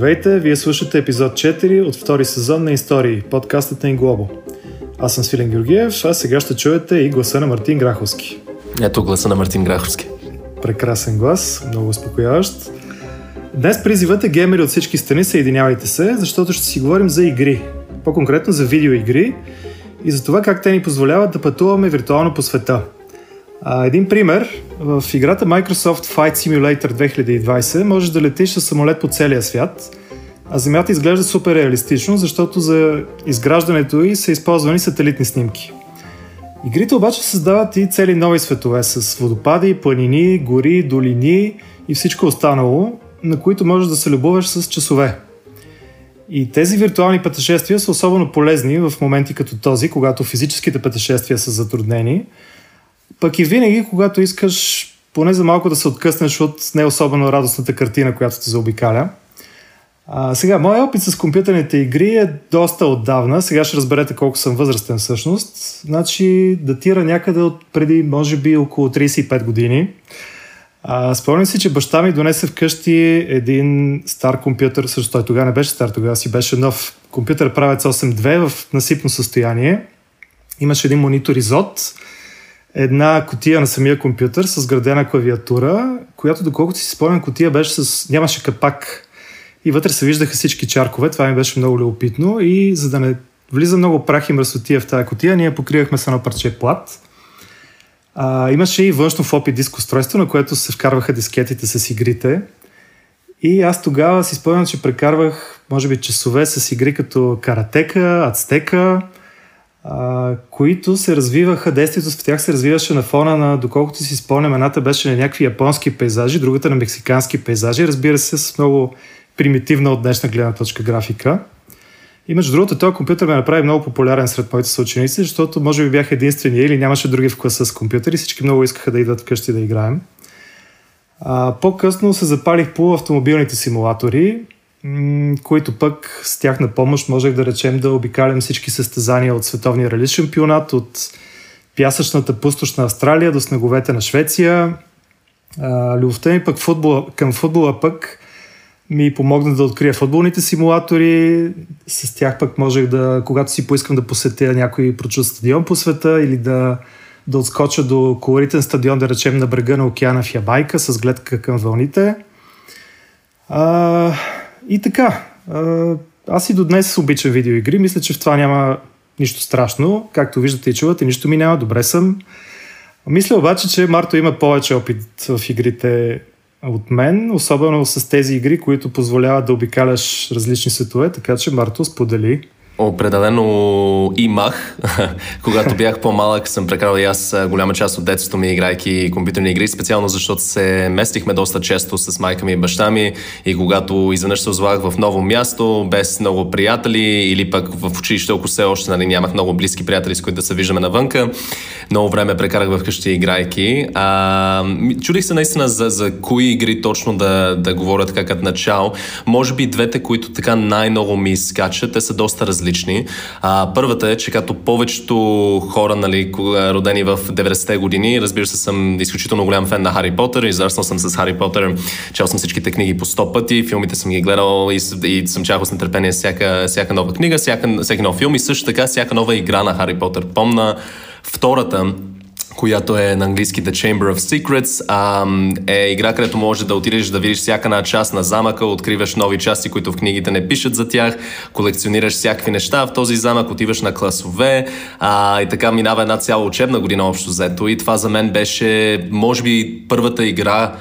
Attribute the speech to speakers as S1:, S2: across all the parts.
S1: Здравейте, вие слушате епизод 4 от втори сезон на Истории, подкастът на Инглобо. Аз съм Свилен Георгиев, а сега ще чуете и гласа на Мартин Граховски.
S2: Ето гласа на Мартин Граховски.
S1: Прекрасен глас, много успокояващ. Днес призивате геймери от всички страни, съединявайте се, защото ще си говорим за игри. По-конкретно за видеоигри и за това как те ни позволяват да пътуваме виртуално по света. А, един пример, в играта Microsoft Flight Simulator 2020 можеш да летиш с самолет по целия свят, а Земята изглежда супер реалистично, защото за изграждането й са използвани сателитни снимки. Игрите обаче създават и цели нови светове с водопади, планини, гори, долини и всичко останало, на които можеш да се любоваш с часове. И тези виртуални пътешествия са особено полезни в моменти като този, когато физическите пътешествия са затруднени, пък и винаги, когато искаш поне за малко да се откъснеш от не особено радостната картина, която те заобикаля. А, сега, моят опит с компютърните игри е доста отдавна. Сега ще разберете колко съм възрастен всъщност. Значи, датира някъде от преди, може би, около 35 години. Спомням си, че баща ми донесе вкъщи един стар компютър, също той тогава не беше стар, тогава си беше нов компютър правец 8.2 в насипно състояние. Имаше един монитор изот, една котия на самия компютър с градена клавиатура, която доколкото си спомням, котия беше с... нямаше капак и вътре се виждаха всички чаркове. Това ми беше много любопитно и за да не влиза много прах и мръсотия в тази котия, ние покривахме с едно парче плат. А, имаше и външно флопи диск устройство, на което се вкарваха дискетите с игрите. И аз тогава си спомням, че прекарвах, може би, часове с игри като Каратека, Ацтека, а, които се развиваха, действието в тях се развиваше на фона на, доколкото си спомням, едната беше на някакви японски пейзажи, другата на мексикански пейзажи, разбира се, с много примитивна от днешна гледна точка графика. И между другото, този компютър ме направи много популярен сред моите съученици, защото може би бях единствения или нямаше други в класа с компютъри, всички много искаха да идват вкъщи да играем. А, по-късно се запалих по автомобилните симулатори, които пък с тях на помощ можех да речем да обикалям всички състезания от световния рали шампионат, от пясъчната пустош на Австралия до снеговете на Швеция. А, любовта ми пък футбола, към футбола пък ми помогна да открия футболните симулатори. С тях пък можех да, когато си поискам да посетя някой прочут стадион по света или да, да отскоча до колоритен стадион, да речем на брега на океана в Ябайка с гледка към вълните. А, и така, аз и до днес обичам видеоигри. Мисля, че в това няма нищо страшно. Както виждате и чувате, нищо ми няма, добре съм. Мисля обаче, че Марто има повече опит в игрите от мен, особено с тези игри, които позволяват да обикаляш различни светове, така че Марто сподели
S2: Определено имах. Когато бях по-малък, съм прекарал и аз голяма част от детството ми, играйки компютърни игри, специално защото се местихме доста често с майка ми и баща ми и когато изведнъж се озовах в ново място, без много приятели или пък в училище, ако все още нали, нямах много близки приятели, с които да се виждаме навънка, много време прекарах в къщи играйки. А, чудих се наистина за, за кои игри точно да, да говоря така като начало. Може би двете, които така най-много ми изкачат, те са доста различни различни. А, първата е, че като повечето хора, нали, родени в 90-те години, разбира се, съм изключително голям фен на Хари Потър, израснал съм с Хари Потър, чел съм всичките книги по 100 пъти, филмите съм ги гледал и, и съм чакал с нетърпение всяка, всяка нова книга, всяка, всеки нов филм и също така всяка нова игра на Хари Потър. Помна втората, която е на английски The Chamber of Secrets. А, е игра, където можеш да отидеш да видиш всяка една част на замъка, откриваш нови части, които в книгите не пишат за тях, колекционираш всякакви неща в този замък, отиваш на класове а, и така минава една цяла учебна година общо взето. И това за мен беше, може би, първата игра,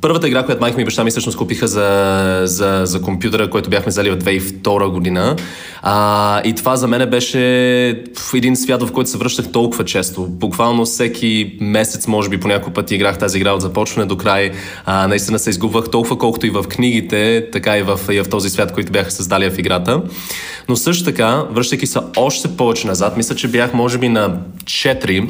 S2: Първата игра, която майка ми и баща ми всъщност купиха за, за, за компютъра, който бяхме взели в 2002 година. А, и това за мен беше в един свят, в който се връщах толкова често. Буквално всеки месец, може би по някой път играх тази игра от започване до край. А, наистина се изгубвах толкова колкото и в книгите, така и в, и в този свят, който бяха създали в играта. Но също така, връщайки се още повече назад, мисля, че бях може би на 4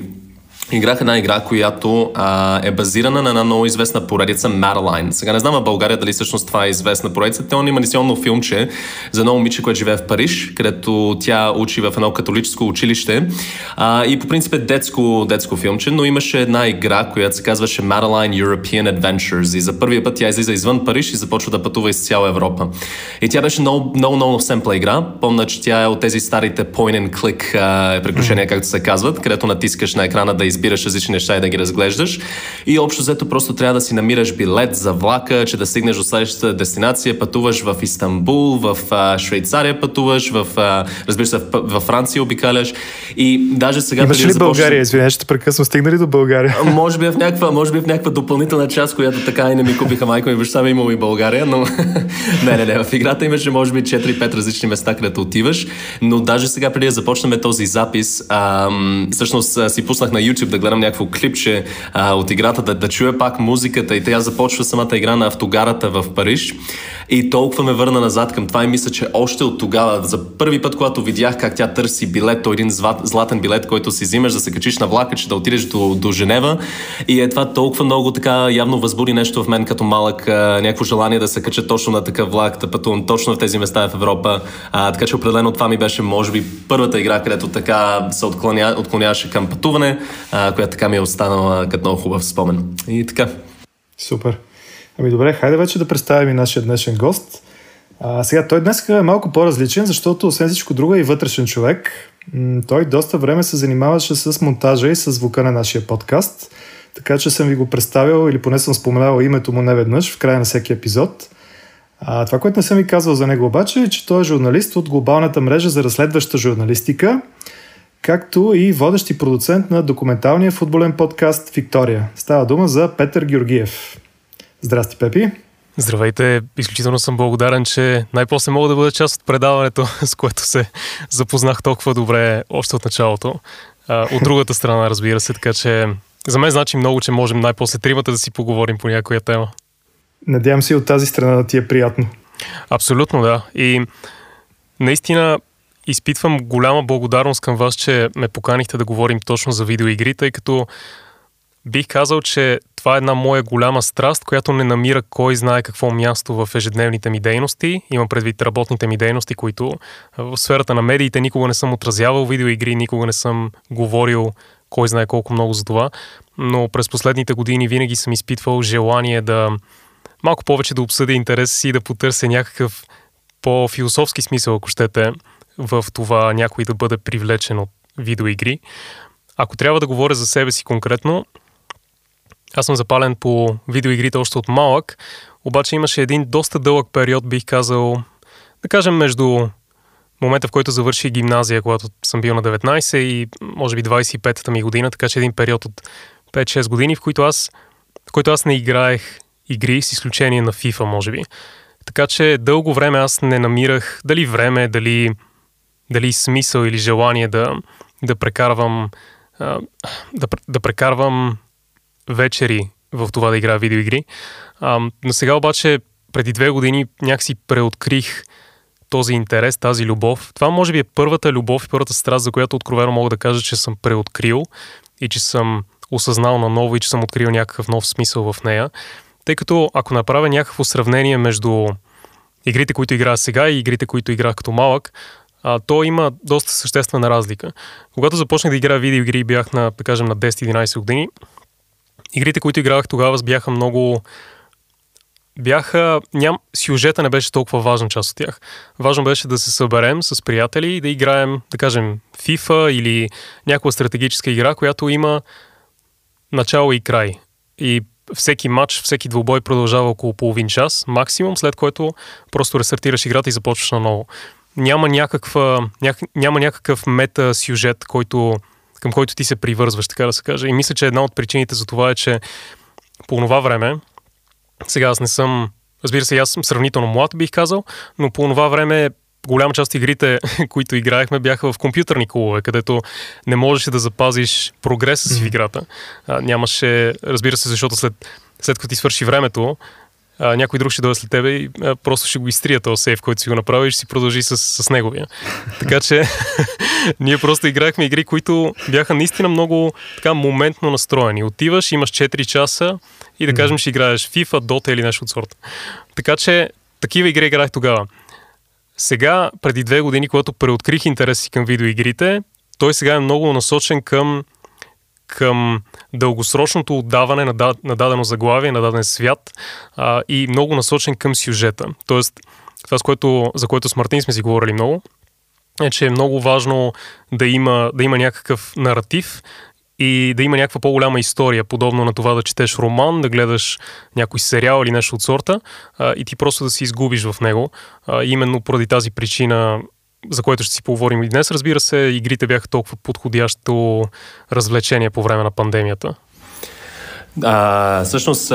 S2: играх една игра, която а, е базирана на една много известна поредица Madeline. Сега не знам в България дали всъщност това е известна поредица. Те е анимационно филмче за едно момиче, което живее в Париж, където тя учи в едно католическо училище. А, и по принцип е детско, детско филмче, но имаше една игра, която се казваше Madeline European Adventures. И за първия път тя излиза извън Париж и започва да пътува из цяла Европа. И тя беше много, много, много семпла игра. Помня, че тя е от тези старите point and click а, приключения, както се казват, където натискаш на екрана да избираш различни неща и да ги разглеждаш. И общо взето просто трябва да си намираш билет за влака, че да стигнеш до следващата дестинация. Пътуваш в Истанбул, в а, Швейцария пътуваш, в, а, разбира се, в, в Франция обикаляш. И даже сега...
S1: Имаш ли да България? Извинявай, ще прекъсвам. Стигнали до България?
S2: Може би, е в някаква, може би е в някаква допълнителна част, която така и не ми купиха майка ми баща ми, имало и България, но не, не, не. В играта имаше може би 4-5 различни места, където отиваш, но даже сега преди да започнем този запис, ам, всъщност си пуснах на YouTube да гледам някакво клипче а, от играта, да, да чуя пак музиката и тя започва самата игра на автогарата в Париж. И толкова ме върна назад към това и мисля, че още от тогава, за първи път, когато видях как тя търси билет, то един златен билет, който си взимаш да се качиш на влака, че да отидеш до, до Женева. И е това толкова много така явно възбуди нещо в мен като малък, някакво желание да се кача точно на такъв влак, да пътувам точно в тези места в Европа. А, така че определено това ми беше, може би, първата игра, където така се отклоня, отклоняваше към пътуване, която така ми е останала като много хубав спомен. И така.
S1: Супер. Ами добре, хайде вече да представим и нашия днешен гост. А, сега, той днес е малко по-различен, защото освен всичко друго е и вътрешен човек. Той доста време се занимаваше с монтажа и с звука на нашия подкаст, така че съм ви го представил или поне съм споменавал името му не веднъж в края на всеки епизод. А, това, което не съм ви казвал за него обаче е, че той е журналист от глобалната мрежа за разследваща журналистика – както и водещ и продуцент на документалния футболен подкаст Виктория. Става дума за Петър Георгиев. Здрасти, Пепи!
S3: Здравейте! Изключително съм благодарен, че най-после мога да бъда част от предаването, с което се запознах толкова добре още от началото. От другата страна, разбира се, така че за мен значи много, че можем най-после тримата да си поговорим по някоя тема.
S1: Надявам се и от тази страна да ти е приятно.
S3: Абсолютно, да. И наистина изпитвам голяма благодарност към вас, че ме поканихте да говорим точно за видеоигри, тъй като бих казал, че това е една моя голяма страст, която не намира кой знае какво място в ежедневните ми дейности. Имам предвид работните ми дейности, които в сферата на медиите никога не съм отразявал видеоигри, никога не съм говорил кой знае колко много за това, но през последните години винаги съм изпитвал желание да малко повече да обсъдя интереса си и да потърся някакъв по-философски смисъл, ако щете, в това някой да бъде привлечен от видеоигри. Ако трябва да говоря за себе си конкретно, аз съм запален по видеоигрите още от малък, обаче имаше един доста дълъг период, бих казал, да кажем между момента, в който завърши гимназия, когато съм бил на 19 и може би 25-та ми година, така че един период от 5-6 години, в който аз, в който аз не играех игри, с изключение на FIFA, може би. Така че дълго време аз не намирах дали време, дали дали смисъл или желание да, да прекарвам да, да прекарвам вечери в това да играя видеоигри. Но сега обаче, преди две години, някакси преоткрих този интерес, тази любов. Това може би е първата любов и първата страст, за която откровено мога да кажа, че съм преоткрил и че съм осъзнал наново и че съм открил някакъв нов смисъл в нея. Тъй като ако направя някакво сравнение между игрите, които играя сега и игрите, които играх като малък, а, то има доста съществена разлика. Когато започнах да играя видеоигри бях на, да кажем, на 10-11 години, игрите, които играх тогава, бяха много бяха... Ням, сюжета не беше толкова важна част от тях. Важно беше да се съберем с приятели и да играем, да кажем, FIFA или някаква стратегическа игра, която има начало и край. И всеки матч, всеки двубой продължава около половин час, максимум, след което просто рестартираш играта и започваш наново няма, някаква, няк, няма някакъв мета сюжет, който, към който ти се привързваш, така да се каже. И мисля, че една от причините за това е, че по това време, сега аз не съм, разбира се, аз съм сравнително млад, бих казал, но по това време голяма част от игрите, които играехме, бяха в компютърни клубове, където не можеше да запазиш прогреса си mm-hmm. в играта. А, нямаше, разбира се, защото след, след като ти свърши времето, а, някой друг ще дойде след тебе и а, просто ще го изтрия този сейф, който си го направи и ще си продължи с, с неговия. така че ние просто играхме игри, които бяха наистина много така моментно настроени. Отиваш, имаш 4 часа и да кажем, ще играеш FIFA, Dota или нещо от сорта. Така че такива игри играх тогава. Сега, преди две години, когато преоткрих интерес си към видеоигрите, той сега е много насочен към към дългосрочното отдаване на, на дадено заглавие, на даден свят а, и много насочен към сюжета. Тоест, това, с което, за което с Мартин сме си говорили много, е, че е много важно да има, да има някакъв наратив и да има някаква по-голяма история, подобно на това да четеш роман, да гледаш някой сериал или нещо от сорта а, и ти просто да се изгубиш в него. А, именно поради тази причина за което ще си поговорим и днес. Разбира се, игрите бяха толкова подходящо развлечение по време на пандемията.
S2: А, всъщност,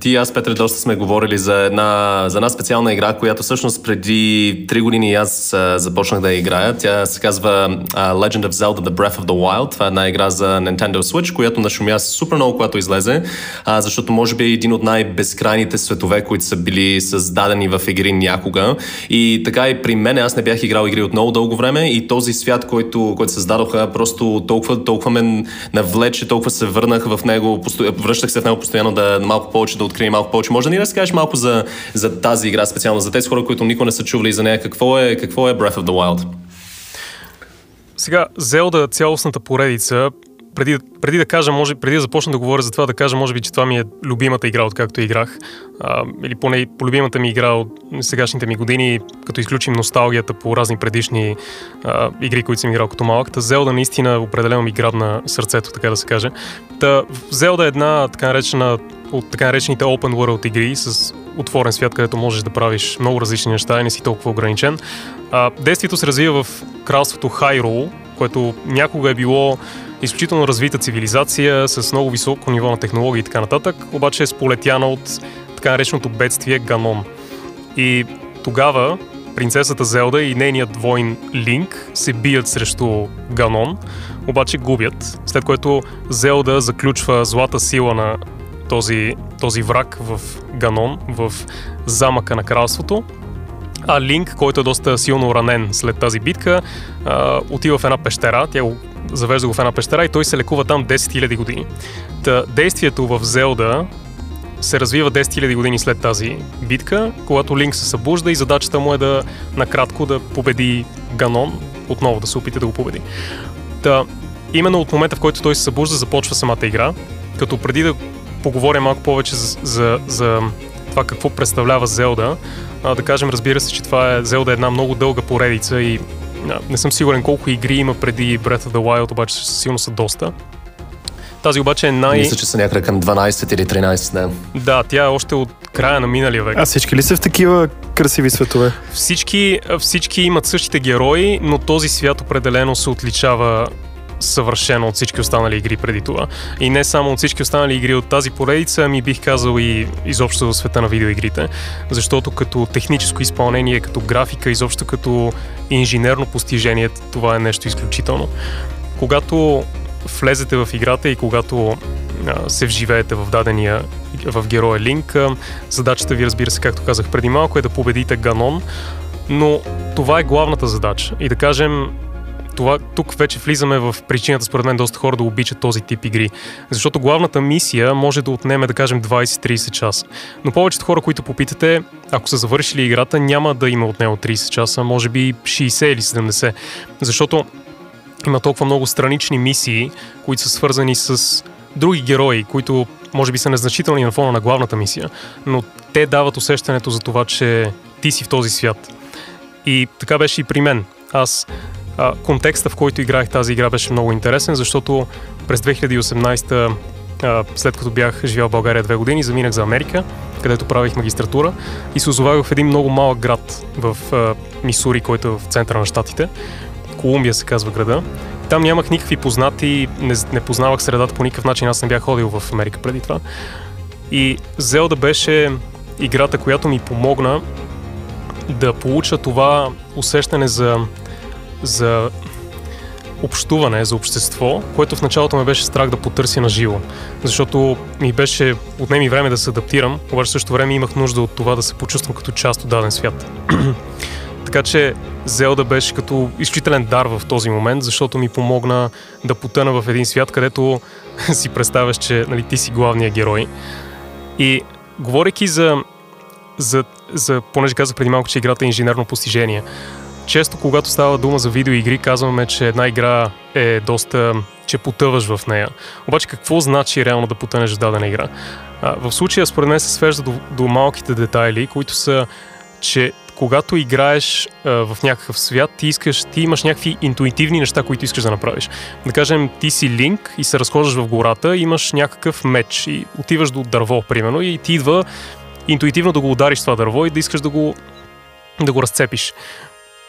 S2: ти и аз, Петре, доста сме говорили за една, за една специална игра, която всъщност преди 3 години аз започнах да играя. Тя се казва uh, Legend of Zelda The Breath of the Wild. Това е една игра за Nintendo Switch, която нашумя супер много, когато излезе, а, защото може би е един от най-безкрайните светове, които са били създадени в игри някога. И така и при мен, аз не бях играл игри от много дълго време и този свят, който, който създадоха, просто толкова, толкова ме навлече, толкова се върнах в него, връщах се в него постоянно да малко повече да открия малко повече. Може да ни разкажеш малко за, за тази игра, специално за тези хора, които никога не са чували за нея. Какво е, какво е Breath of the Wild?
S3: Сега, Зелда, цялостната поредица, преди, преди да кажа, може, преди да започна да говоря за това, да кажа, може би, че това ми е любимата игра, откакто играх. А, или поне любимата ми игра от сегашните ми години, като изключим носталгията по разни предишни а, игри, които съм играл като малък. Та Зелда наистина определено ми грабна сърцето, така да се каже. Та Зелда е една така наречена от така наречените open world игри с отворен свят, където можеш да правиш много различни неща и не си толкова ограничен. А, действието се развива в кралството Хайрол, което някога е било изключително развита цивилизация с много високо ниво на технологии и така нататък, обаче е сполетяна от така нареченото бедствие Ганон. И тогава принцесата Зелда и нейният воин Линк се бият срещу Ганон, обаче губят, след което Зелда заключва злата сила на този, този враг в Ганон, в замъка на кралството а Линк, който е доста силно ранен след тази битка, а, отива в една пещера, тя го завежда го в една пещера и той се лекува там 10 000 години. Та, действието в Зелда се развива 10 000 години след тази битка, когато Линк се събужда и задачата му е да накратко да победи Ганон, отново да се опита да го победи. Та, именно от момента, в който той се събужда, започва самата игра, като преди да поговоря малко повече за, за, за това какво представлява Зелда, а, да кажем, разбира се, че това е Зелда е една много дълга поредица и а, не съм сигурен колко игри има преди Breath of the Wild, обаче силно са доста. Тази обаче е най...
S2: Мисля, че са някъде към 12 или 13,
S3: да. Да, тя е още от края на миналия век.
S1: А всички ли са в такива красиви светове?
S3: Всички, всички имат същите герои, но този свят определено се отличава съвършено от всички останали игри преди това. И не само от всички останали игри от тази поредица, ами бих казал и изобщо в света на видеоигрите. Защото като техническо изпълнение, като графика, изобщо като инженерно постижение, това е нещо изключително. Когато влезете в играта и когато се вживеете в дадения в героя Линк, задачата ви, разбира се, както казах преди малко, е да победите Ганон, но това е главната задача. И да кажем, това, тук вече влизаме в причината, според мен, доста хора да обичат този тип игри. Защото главната мисия може да отнеме, да кажем, 20-30 часа. Но повечето хора, които попитате, ако са завършили играта, няма да има от него 30 часа, може би 60 или 70. Защото има толкова много странични мисии, които са свързани с други герои, които може би са незначителни на фона на главната мисия, но те дават усещането за това, че ти си в този свят. И така беше и при мен. Аз а, контекста, в който играех тази игра, беше много интересен, защото през 2018 а, след като бях живял в България две години, заминах за Америка, където правих магистратура и се озовах в един много малък град в а, Мисури, който е в центъра на щатите. Колумбия се казва града. Там нямах никакви познати, не, не познавах средата по никакъв начин, аз не бях ходил в Америка преди това. И Зелда беше играта, която ми помогна да получа това усещане за за общуване, за общество, което в началото ме беше страх да потърся на живо. Защото ми беше отнеми време да се адаптирам, обаче също време имах нужда от това да се почувствам като част от даден свят. така че Зелда беше като изключителен дар в този момент, защото ми помогна да потъна в един свят, където си представяш, че нали, ти си главният герой. И говорейки за, за, за, понеже казах преди малко, че играта е инженерно постижение, често когато става дума за видеоигри, казваме, че една игра е доста, че потъваш в нея. Обаче какво значи реално да потънеш в дадена игра? В случая, според мен, се свежда до, до малките детайли, които са, че когато играеш а, в някакъв свят, ти искаш, ти имаш някакви интуитивни неща, които искаш да направиш. Да кажем, ти си линк и се разхождаш в гората, имаш някакъв меч и отиваш до дърво, примерно, и ти идва интуитивно да го удариш това дърво и да искаш да го, да го разцепиш.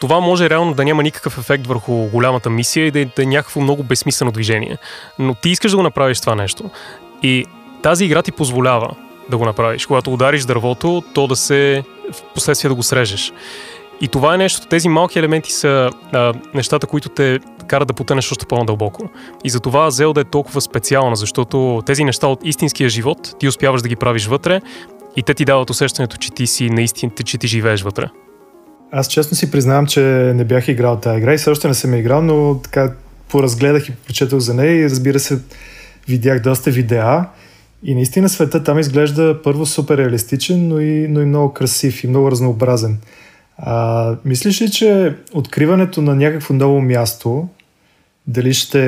S3: Това може реално да няма никакъв ефект върху голямата мисия и да е, да е някакво много безсмислено движение. Но ти искаш да го направиш това нещо. И тази игра ти позволява да го направиш. Когато удариш дървото, то да се в последствие да го срежеш. И това е нещо, тези малки елементи са а, нещата, които те карат да потънеш още по-надълбоко. И затова Зелда е толкова специална, защото тези неща от истинския живот ти успяваш да ги правиш вътре и те ти дават усещането, че ти си наистина, че ти живееш вътре.
S1: Аз честно си признавам, че не бях играл тази игра и също не съм играл, но така поразгледах и прочетох за нея и разбира се видях доста видеа и наистина света там изглежда първо супер реалистичен, но и, но и много красив и много разнообразен. А, мислиш ли, че откриването на някакво ново място, дали ще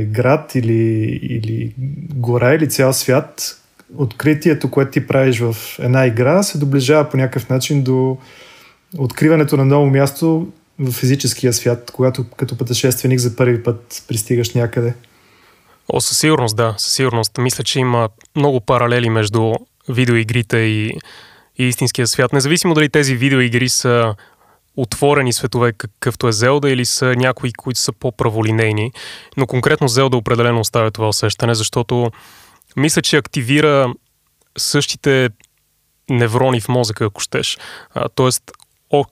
S1: е град или, или гора или цял свят, откритието, което ти правиш в една игра, се доближава по някакъв начин до откриването на ново място в физическия свят, когато като пътешественик за първи път пристигаш някъде?
S3: О, със сигурност, да, със сигурност. Мисля, че има много паралели между видеоигрите и, и истинския свят. Независимо дали тези видеоигри са отворени светове, какъвто е Зелда, или са някои, които са по-праволинейни. Но конкретно Зелда определено оставя това усещане, защото мисля, че активира същите неврони в мозъка, ако щеш. А, тоест,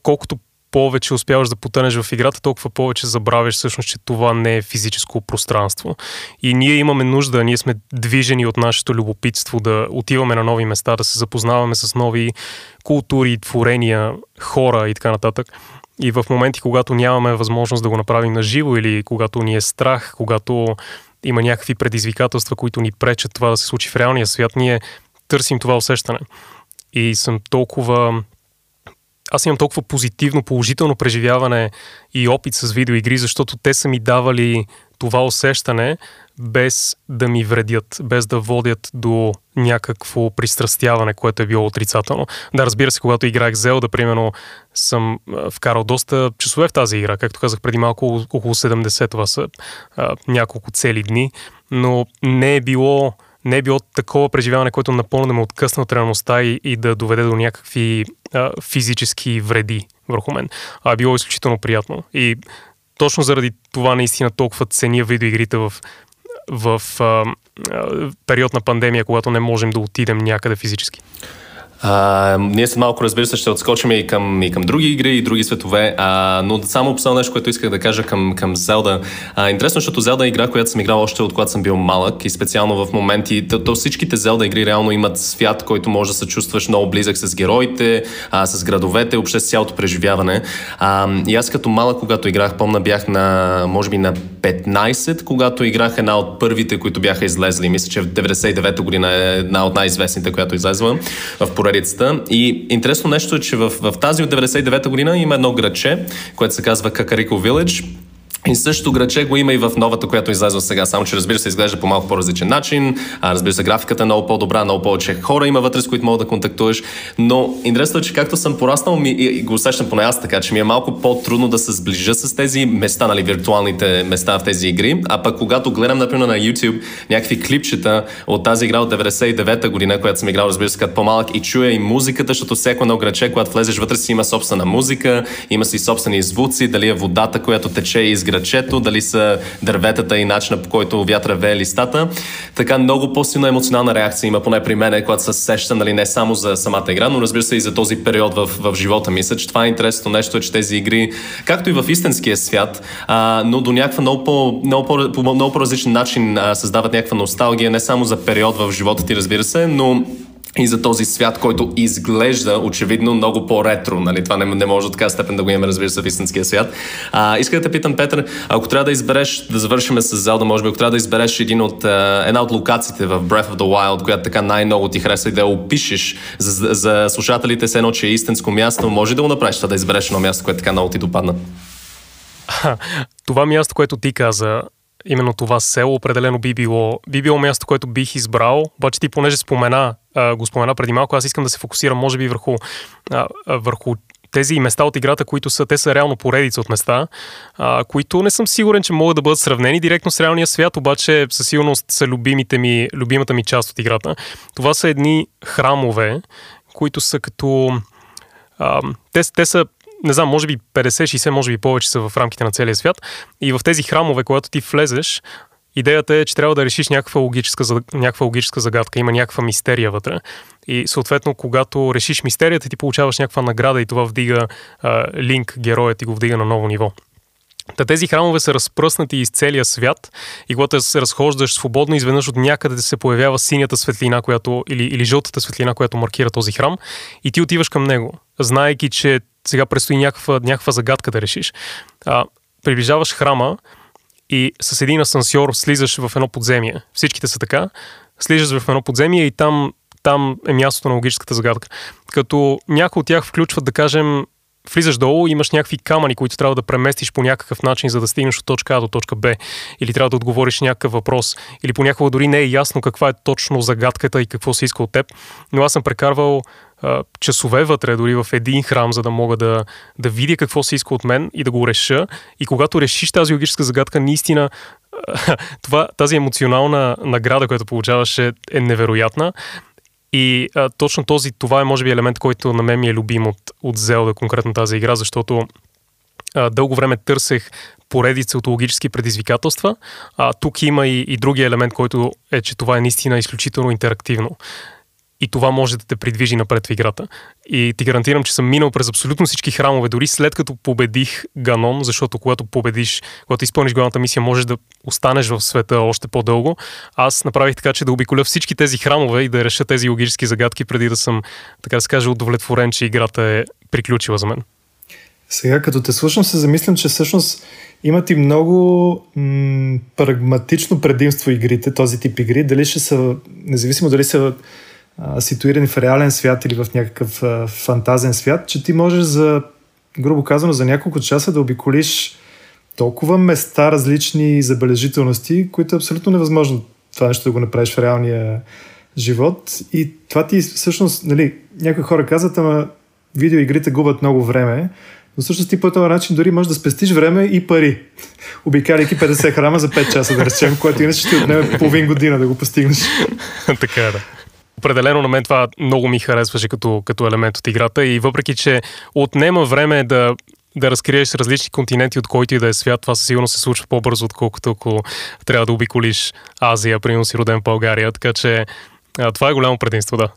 S3: колкото повече успяваш да потънеш в играта, толкова повече забравяш всъщност, че това не е физическо пространство. И ние имаме нужда, ние сме движени от нашето любопитство да отиваме на нови места, да се запознаваме с нови култури, творения, хора и така нататък. И в моменти, когато нямаме възможност да го направим на живо или когато ни е страх, когато има някакви предизвикателства, които ни пречат това да се случи в реалния свят, ние търсим това усещане. И съм толкова аз имам толкова позитивно, положително преживяване и опит с видеоигри, защото те са ми давали това усещане без да ми вредят, без да водят до някакво пристрастяване, което е било отрицателно. Да, разбира се, когато играх Зелда, примерно, съм вкарал доста часове в тази игра. Както казах преди малко, около 70, това са а, няколко цели дни, но не е било не е било такова преживяване, което напълно да ме откъсна от реалността и, и да доведе до някакви а, физически вреди върху мен. А е било изключително приятно. И точно заради това наистина толкова ценя видеоигрите в, в а, а, период на пандемия, когато не можем да отидем някъде физически.
S2: А, ние след малко, разбира се, ще отскочим и към, и към други игри и други светове, а, но само последно нещо, което исках да кажа към, към Zelda. А, интересно, защото Zelda е игра, която съм играл още от когато съм бил малък и специално в моменти, то, то всичките Zelda игри реално имат свят, който може да се чувстваш много близък с героите, а, с градовете, въобще с цялото преживяване. А, и аз като малък, когато играх, помна бях на, може би на 15, когато играх една от първите, които бяха излезли. Мисля, че в 99-та година е една от най-известните, която излезла в поредицата. И интересно нещо е, че в, в тази от 99-та година има едно градче, което се казва Какарико Village и също граче го има и в новата, която излезва сега, само че разбира се изглежда по малко по-различен начин. А, разбира се, графиката е много по-добра, много повече хора има вътре, с които мога да контактуваш. Но интересно е, че както съм пораснал ми, и го усещам поне аз така, че ми е малко по-трудно да се сближа с тези места, нали, виртуалните места в тези игри. А пък когато гледам, например, на YouTube някакви клипчета от тази игра от 99-та година, която съм играл, разбира се, като по-малък и чуя и музиката, защото всяко едно граче, когато влезеш вътре си има собствена музика, има си собствени звуци, дали е водата, която тече и градчето, дали са дърветата и начина по който вятъра вее листата. Така много по-силна емоционална реакция има, поне при мен, когато се сеща нали, не само за самата игра, но разбира се и за този период в, в живота. Мисля, че това е интересно нещо, е, че тези игри, както и в истинския свят, а, но до някаква много по, много по, по много по-различен начин а, създават някаква носталгия, не само за период в живота ти, разбира се, но и за този свят, който изглежда очевидно много по-ретро. Нали? Това не, не може до така степен да го имаме, разбира се, в истинския свят. А, иска да те питам, Петър, ако трябва да избереш, да завършим с Zelda, може би, ако трябва да избереш един от, една от локациите в Breath of the Wild, която така най-много ти хареса и да я опишеш за, за слушателите, с едно, че е истинско място, може да го направиш това да избереш едно място, което така много ти допадна?
S3: Това място, което ти каза, именно това село определено би било, би било място, което бих избрал, обаче ти понеже спомена, а, го спомена преди малко, аз искам да се фокусирам може би върху, върху тези места от играта, които са, те са реално поредица от места, а, които не съм сигурен, че могат да бъдат сравнени директно с реалния свят, обаче със сигурност са любимите ми, любимата ми част от играта. Това са едни храмове, които са като... А, те, те са не знам, може би 50-60, може би повече са в рамките на целия свят. И в тези храмове, когато ти влезеш, идеята е, че трябва да решиш някаква логическа, някаква логическа загадка, има някаква мистерия вътре. И съответно, когато решиш мистерията, ти получаваш някаква награда и това вдига а, линк, героят и го вдига на ново ниво. Та тези храмове са разпръснати из целия свят и когато се разхождаш свободно, изведнъж от някъде се появява синята светлина, която, или, или жълтата светлина, която маркира този храм и ти отиваш към него, знаеки, че сега предстои някаква, някаква загадка да решиш. А, приближаваш храма и с един асансьор слизаш в едно подземие. Всичките са така. Слизаш в едно подземие и там, там е мястото на логическата загадка. Като някои от тях включват, да кажем, влизаш долу, имаш някакви камъни, които трябва да преместиш по някакъв начин, за да стигнеш от точка А до точка Б, или трябва да отговориш някакъв въпрос, или понякога дори не е ясно каква е точно загадката и какво се иска от теб. Но аз съм прекарвал часове вътре, дори в един храм, за да мога да, да видя какво се иска от мен и да го реша. И когато решиш тази логическа загадка, наистина това, тази емоционална награда, която получаваш е, е невероятна. И а, точно този, това е може би елемент, който на мен ми е любим от, от Zelda, конкретно тази игра, защото а, дълго време търсех поредица от логически предизвикателства. А, тук има и, и другия елемент, който е, че това е наистина изключително интерактивно и това може да те придвижи напред в играта. И ти гарантирам, че съм минал през абсолютно всички храмове, дори след като победих Ганон, защото когато победиш, когато изпълниш главната мисия, можеш да останеш в света още по-дълго. Аз направих така, че да обиколя всички тези храмове и да реша тези логически загадки, преди да съм, така да се каже, удовлетворен, че играта е приключила за мен.
S1: Сега, като те слушам, се замислям, че всъщност имат и много м- прагматично предимство игрите, този тип игри. Дали ще са, независимо дали са ситуирани в реален свят или в някакъв фантазен свят, че ти можеш за, грубо казано, за няколко часа да обиколиш толкова места, различни забележителности, които е абсолютно невъзможно това нещо да го направиш в реалния живот. И това ти всъщност, нали, някои хора казват, ама видеоигрите губят много време, но всъщност ти по този начин дори можеш да спестиш време и пари, обикаляйки 50 храма за 5 часа, да речем, което иначе ще отнеме половин година да го постигнеш.
S3: така е, да. Определено на мен това много ми харесваше като, като елемент от играта и въпреки, че отнема време да да разкриеш различни континенти, от който и да е свят, това със сигурност се случва по-бързо, отколкото ако трябва да обиколиш Азия, примерно си роден в България. Така че а, това е голямо предимство, да.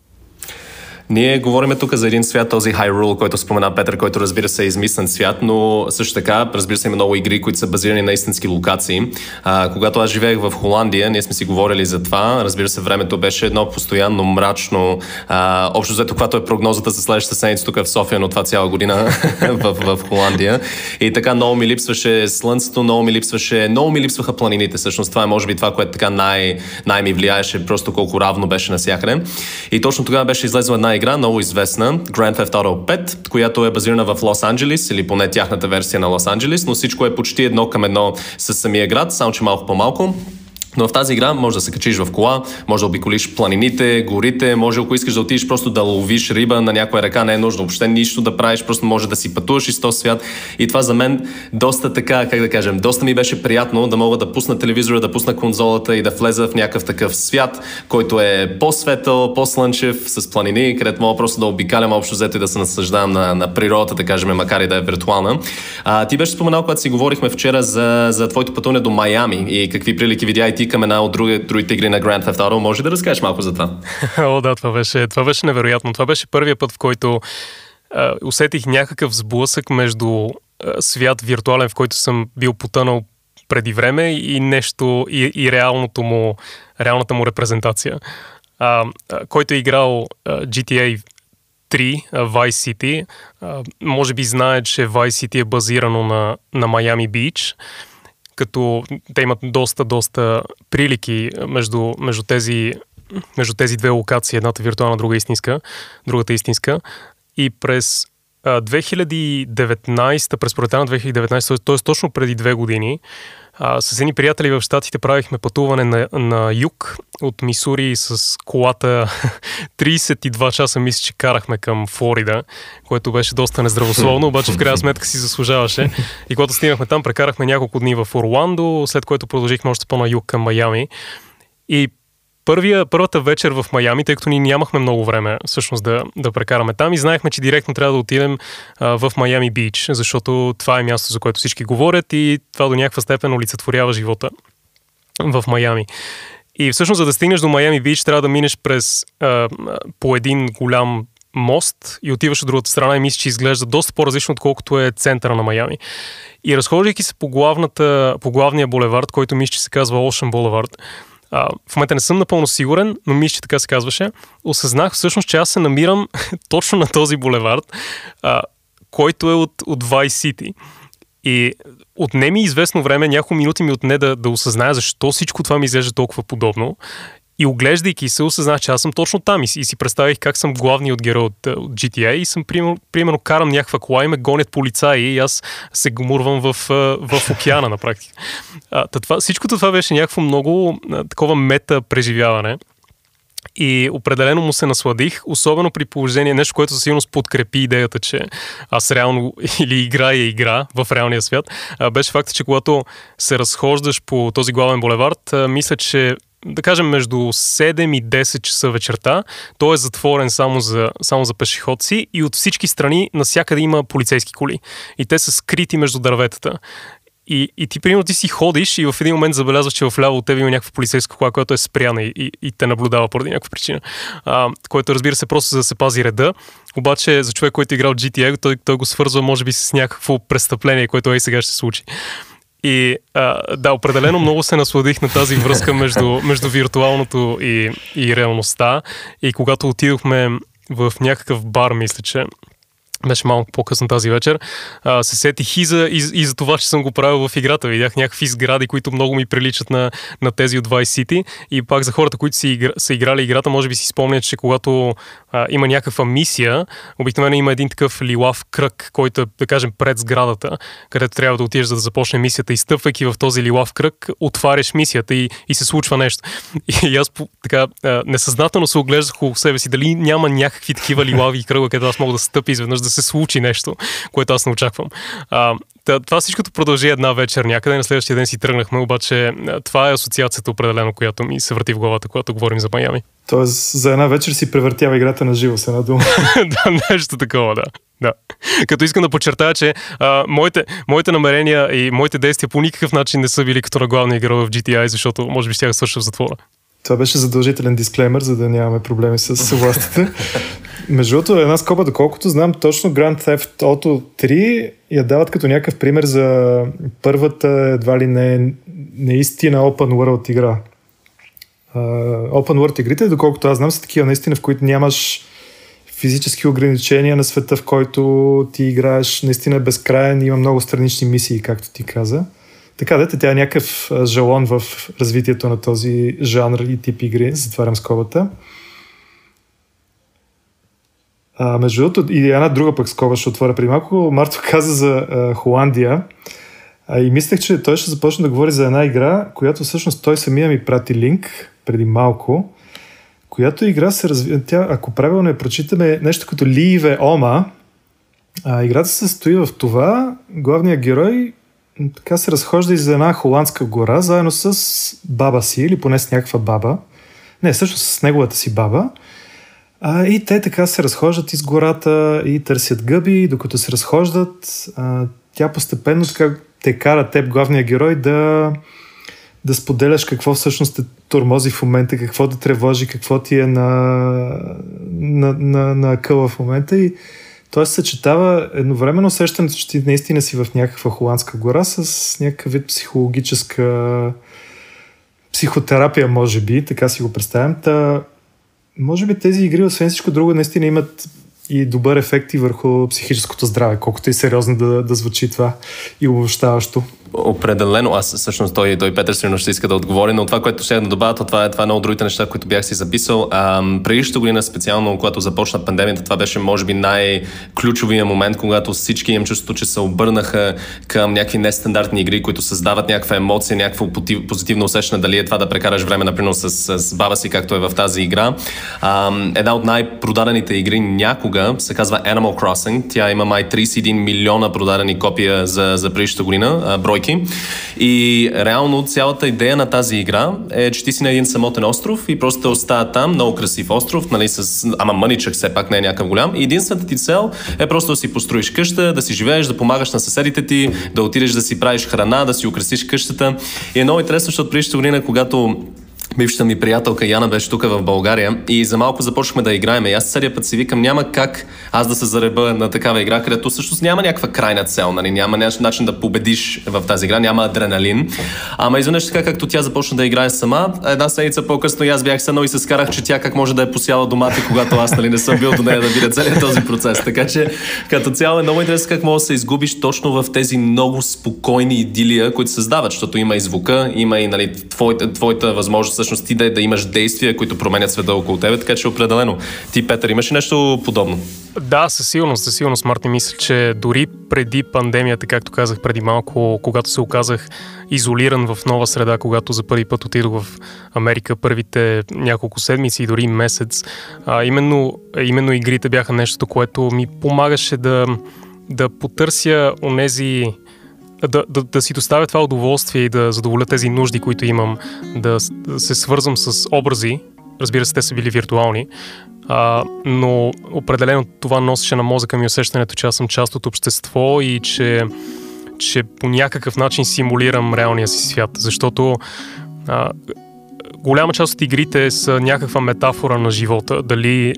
S2: Ние говорим тук за един свят, този Hyrule, който спомена Петър, който разбира се е измислен свят, но също така, разбира се, има много игри, които са базирани на истински локации. А, когато аз живеех в Холандия, ние сме си говорили за това. Разбира се, времето беше едно постоянно мрачно. А, общо взето, каквато е прогнозата за следващата седмица тук в София, но това цяла година в, в, в Холандия. И така много ми липсваше слънцето, много ми липсваше, много ми липсваха планините. Всъщност това е може би това, което така най- най-ми влияеше, просто колко равно беше навсякъде. И точно тогава беше излезла една игра, много известна, Grand Theft Auto 5, която е базирана в Лос Анджелис, или поне тяхната версия на Лос Анджелис, но всичко е почти едно към едно с самия град, само че малко по-малко. Но в тази игра може да се качиш в кола, може да обиколиш планините, горите, може ако искаш да отидеш просто да ловиш риба на някоя ръка, не е нужно въобще нищо да правиш, просто може да си пътуваш из този свят. И това за мен доста така, как да кажем, доста ми беше приятно да мога да пусна телевизора, да пусна конзолата и да влеза в някакъв такъв свят, който е по-светъл, по-слънчев, с планини, където мога просто да обикалям общо взето и да се наслаждавам на, на природата, да кажем, макар и да е виртуална. А, ти беше споменал, когато си говорихме вчера за, за твоето пътуване до Майами и какви прилики видя и ти към една от други, другите игри на Grand Theft Auto. Може да разкажеш малко за това?
S3: О, да, това беше, това беше невероятно. Това беше първият път, в който а, усетих някакъв сблъсък между а, свят виртуален, в който съм бил потънал преди време и нещо, и, и реалното му, реалната му репрезентация. А, а, който е играл а, GTA 3, Vice City, а, може би знае, че Vice City е базирано на, на Miami Beach като те имат доста, доста прилики между, между, тези, между тези две локации, едната виртуална, друга истинска, другата истинска. И през 2019, през пролета на 2019, т.е. точно преди две години, с едни приятели в Штатите правихме пътуване на, на юг от Мисури с колата 32 часа, мисля, че карахме към Флорида, което беше доста нездравословно, обаче в крайна сметка си заслужаваше. И когато стигнахме там, прекарахме няколко дни в Орландо, след което продължихме още по-на юг към Майами. И първия, първата вечер в Майами, тъй като ние нямахме много време всъщност да, да прекараме там и знаехме, че директно трябва да отидем а, в Майами Бич, защото това е място, за което всички говорят и това до някаква степен олицетворява живота в Майами. И всъщност, за да стигнеш до Майами Бич, трябва да минеш през а, по един голям мост и отиваш от другата страна и мисля, че изглежда доста по-различно, отколкото е центъра на Майами. И разхождайки се по, главната, по главния булевард, който мисля, че се казва Ocean Boulevard, а, в момента не съм напълно сигурен, но мисля, че така се казваше. Осъзнах всъщност, че аз се намирам точно на този булевард, а, който е от, от Vice City. И отне ми известно време, няколко минути ми отне да, да осъзная защо всичко това ми изглежда толкова подобно. И оглеждайки се, осъзнах, че аз съм точно там и и си представих как съм главният герой от, от GTA и съм, примерно, примерно карам някаква кола и ме гонят полицаи и аз се гумурвам в, в океана на практика. А, това, всичкото това беше някакво много а, такова мета преживяване. И определено му се насладих, особено при положение, нещо, което със сигурност подкрепи идеята, че аз реално или игра е игра в реалния свят, беше факта, че когато се разхождаш по този главен булевард, мисля, че да кажем, между 7 и 10 часа вечерта. Той е затворен само за, само за пешеходци и от всички страни насякъде има полицейски коли. И те са скрити между дърветата. И, и ти, примерно, ти си ходиш и в един момент забелязваш, че в ляво от теб има някаква полицейска кола, която е спряна и, и, и те наблюдава поради някаква причина. А, което, разбира се, просто за да се пази реда. Обаче, за човек, който е играл GTA, той, той го свързва, може би, с някакво престъпление, което е и сега ще се случи. И да, определено много се насладих на тази връзка между, между виртуалното и, и реалността. И когато отидохме в някакъв бар, мисля, че беше малко по-късно тази вечер, а, се сетих и за, и, и за това, че съм го правил в играта. Видях някакви сгради, които много ми приличат на, на тези от Vice City. И пак за хората, които си игра, са играли играта, може би си спомнят, че когато а, има някаква мисия, обикновено има един такъв лилав кръг, който е, да кажем, пред сградата, където трябва да отидеш за да започне мисията. И стъпвайки в този лилав кръг, отваряш мисията и, и се случва нещо. И, и аз така несъзнателно се оглеждах около себе си, дали няма някакви такива лилави кръга, където аз мога да стъпя изведнъж да се случи нещо, което аз не очаквам. А, това всичкото продължи една вечер някъде, на следващия ден си тръгнахме, обаче това е асоциацията определено, която ми се върти в главата, когато говорим за Майами.
S1: Тоест за една вечер си превъртява играта на живо, с една дума.
S3: да, нещо такова, да. Да. Като искам да подчертая, че а, моите, моите намерения и моите действия по никакъв начин не са били като на главния герой в GTI, защото може би ще свърша в затвора.
S1: Това беше задължителен дисклеймер, за да нямаме проблеми с властите. Между другото, една скоба, доколкото знам, точно Grand Theft Auto 3 я дават като някакъв пример за първата, едва ли не, наистина Open World игра. Uh, open World игрите, доколкото аз знам, са такива наистина, в които нямаш физически ограничения на света, в който ти играеш наистина е безкрайен има много странични мисии, както ти каза. Така дете, тя е някакъв жалон в развитието на този жанр и тип игри, затварям скобата. А, между другото, и една друга пък скоба ще отворя преди малко. Марто каза за а, Холандия. А, и мислех, че той ще започне да говори за една игра, която всъщност той самия ми прати линк преди малко, която игра се развива, тя, ако правилно я прочитаме, нещо като Ливе Ома, а, играта се състои в това, главният герой така се разхожда из една холандска гора, заедно с баба си, или поне с някаква баба. Не, също с неговата си баба. А, и те така се разхождат из гората и търсят гъби, докато се разхождат. А, тя постепенно така те кара теб, главния герой, да, да споделяш какво всъщност те тормози в момента, какво да тревожи, какво ти е на, на, на, на къла в момента. И той се съчетава едновременно усещането, че ти наистина си в някаква холандска гора с някакъв вид психологическа психотерапия, може би, така си го представям. Та, може би тези игри, освен всичко друго, наистина имат и добър ефект и върху психическото здраве, колкото и сериозно да, да звучи това и обобщаващо.
S2: Определено, аз всъщност той, той Петър сигурно ще иска да отговори, но това, което ще да добавя, това е, това е едно от другите неща, които бях си записал. Предишната година, специално когато започна пандемията, това беше може би най-ключовия момент, когато всички имам чувството, че се обърнаха към някакви нестандартни игри, които създават някаква емоция, някакво позитивно усещане, дали е това да прекараш време, например, с, с баба си, както е в тази игра. А, една от най-продадените игри някога се казва Animal Crossing. Тя има май 31 милиона продадени копия за, за предишната година, брой бройки. И реално цялата идея на тази игра е, че ти си на един самотен остров и просто те оставя там, много красив остров, нали, с, ама мъничък все пак не е някакъв голям. И единствената ти цел е просто да си построиш къща, да си живееш, да помагаш на съседите ти, да отидеш да си правиш храна, да си украсиш къщата. И е много интересно, защото предишната година, когато бившата ми приятелка Яна беше тук в България и за малко започнахме да играем. И аз целият път си викам, няма как аз да се зареба на такава игра, където всъщност няма някаква крайна цел, нали? няма начин да победиш в тази игра, няма адреналин. Ама изведнъж така, както тя започна да играе сама, една седмица по-късно и аз бях седнал и се скарах, че тя как може да е посяла домати, когато аз нали, не съм бил до нея да видя целият този процес. Така че като цяло е много интересно как може да се изгубиш точно в тези много спокойни идилия, които създават, защото има и звука, има и нали, твоята, твоята възможност всъщност ти да, да имаш действия, които променят света около тебе, така че определено. Ти, Петър, имаш нещо подобно?
S3: Да, със сигурност, със сигурност, Марти, мисля, че дори преди пандемията, както казах преди малко, когато се оказах изолиран в нова среда, когато за първи път отидох в Америка първите няколко седмици и дори месец, а, именно, именно игрите бяха нещо, което ми помагаше да, да потърся онези да, да, да си доставя това удоволствие и да задоволя тези нужди, които имам, да, да се свързвам с образи, разбира се, те са били виртуални, а, но определено това носеше на мозъка ми усещането, че аз съм част от общество и че, че по някакъв начин симулирам реалния си свят, защото а, голяма част от игрите са някаква метафора на живота, дали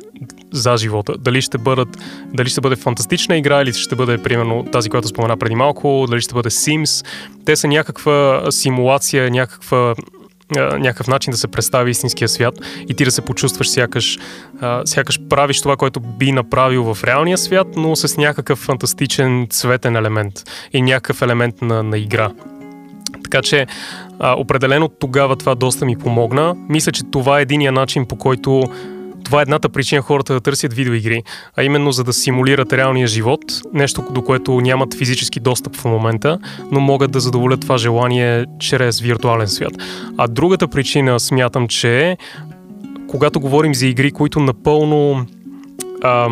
S3: за живота. Дали ще, бъдат, дали ще бъде фантастична игра или ще бъде, примерно, тази, която спомена преди малко, дали ще бъде Sims. Те са някаква симулация, някаква някакъв начин да се представи истинския свят и ти да се почувстваш сякаш, сякаш правиш това, което би направил в реалния свят, но с някакъв фантастичен цветен елемент и някакъв елемент на, на игра. Така че а, определено тогава това доста ми помогна. Мисля, че това е единия начин по който това е едната причина хората да търсят видеоигри, а именно за да симулират реалния живот, нещо до което нямат физически достъп в момента, но могат да задоволят това желание чрез виртуален свят. А другата причина смятам, че е, когато говорим за игри, които напълно а,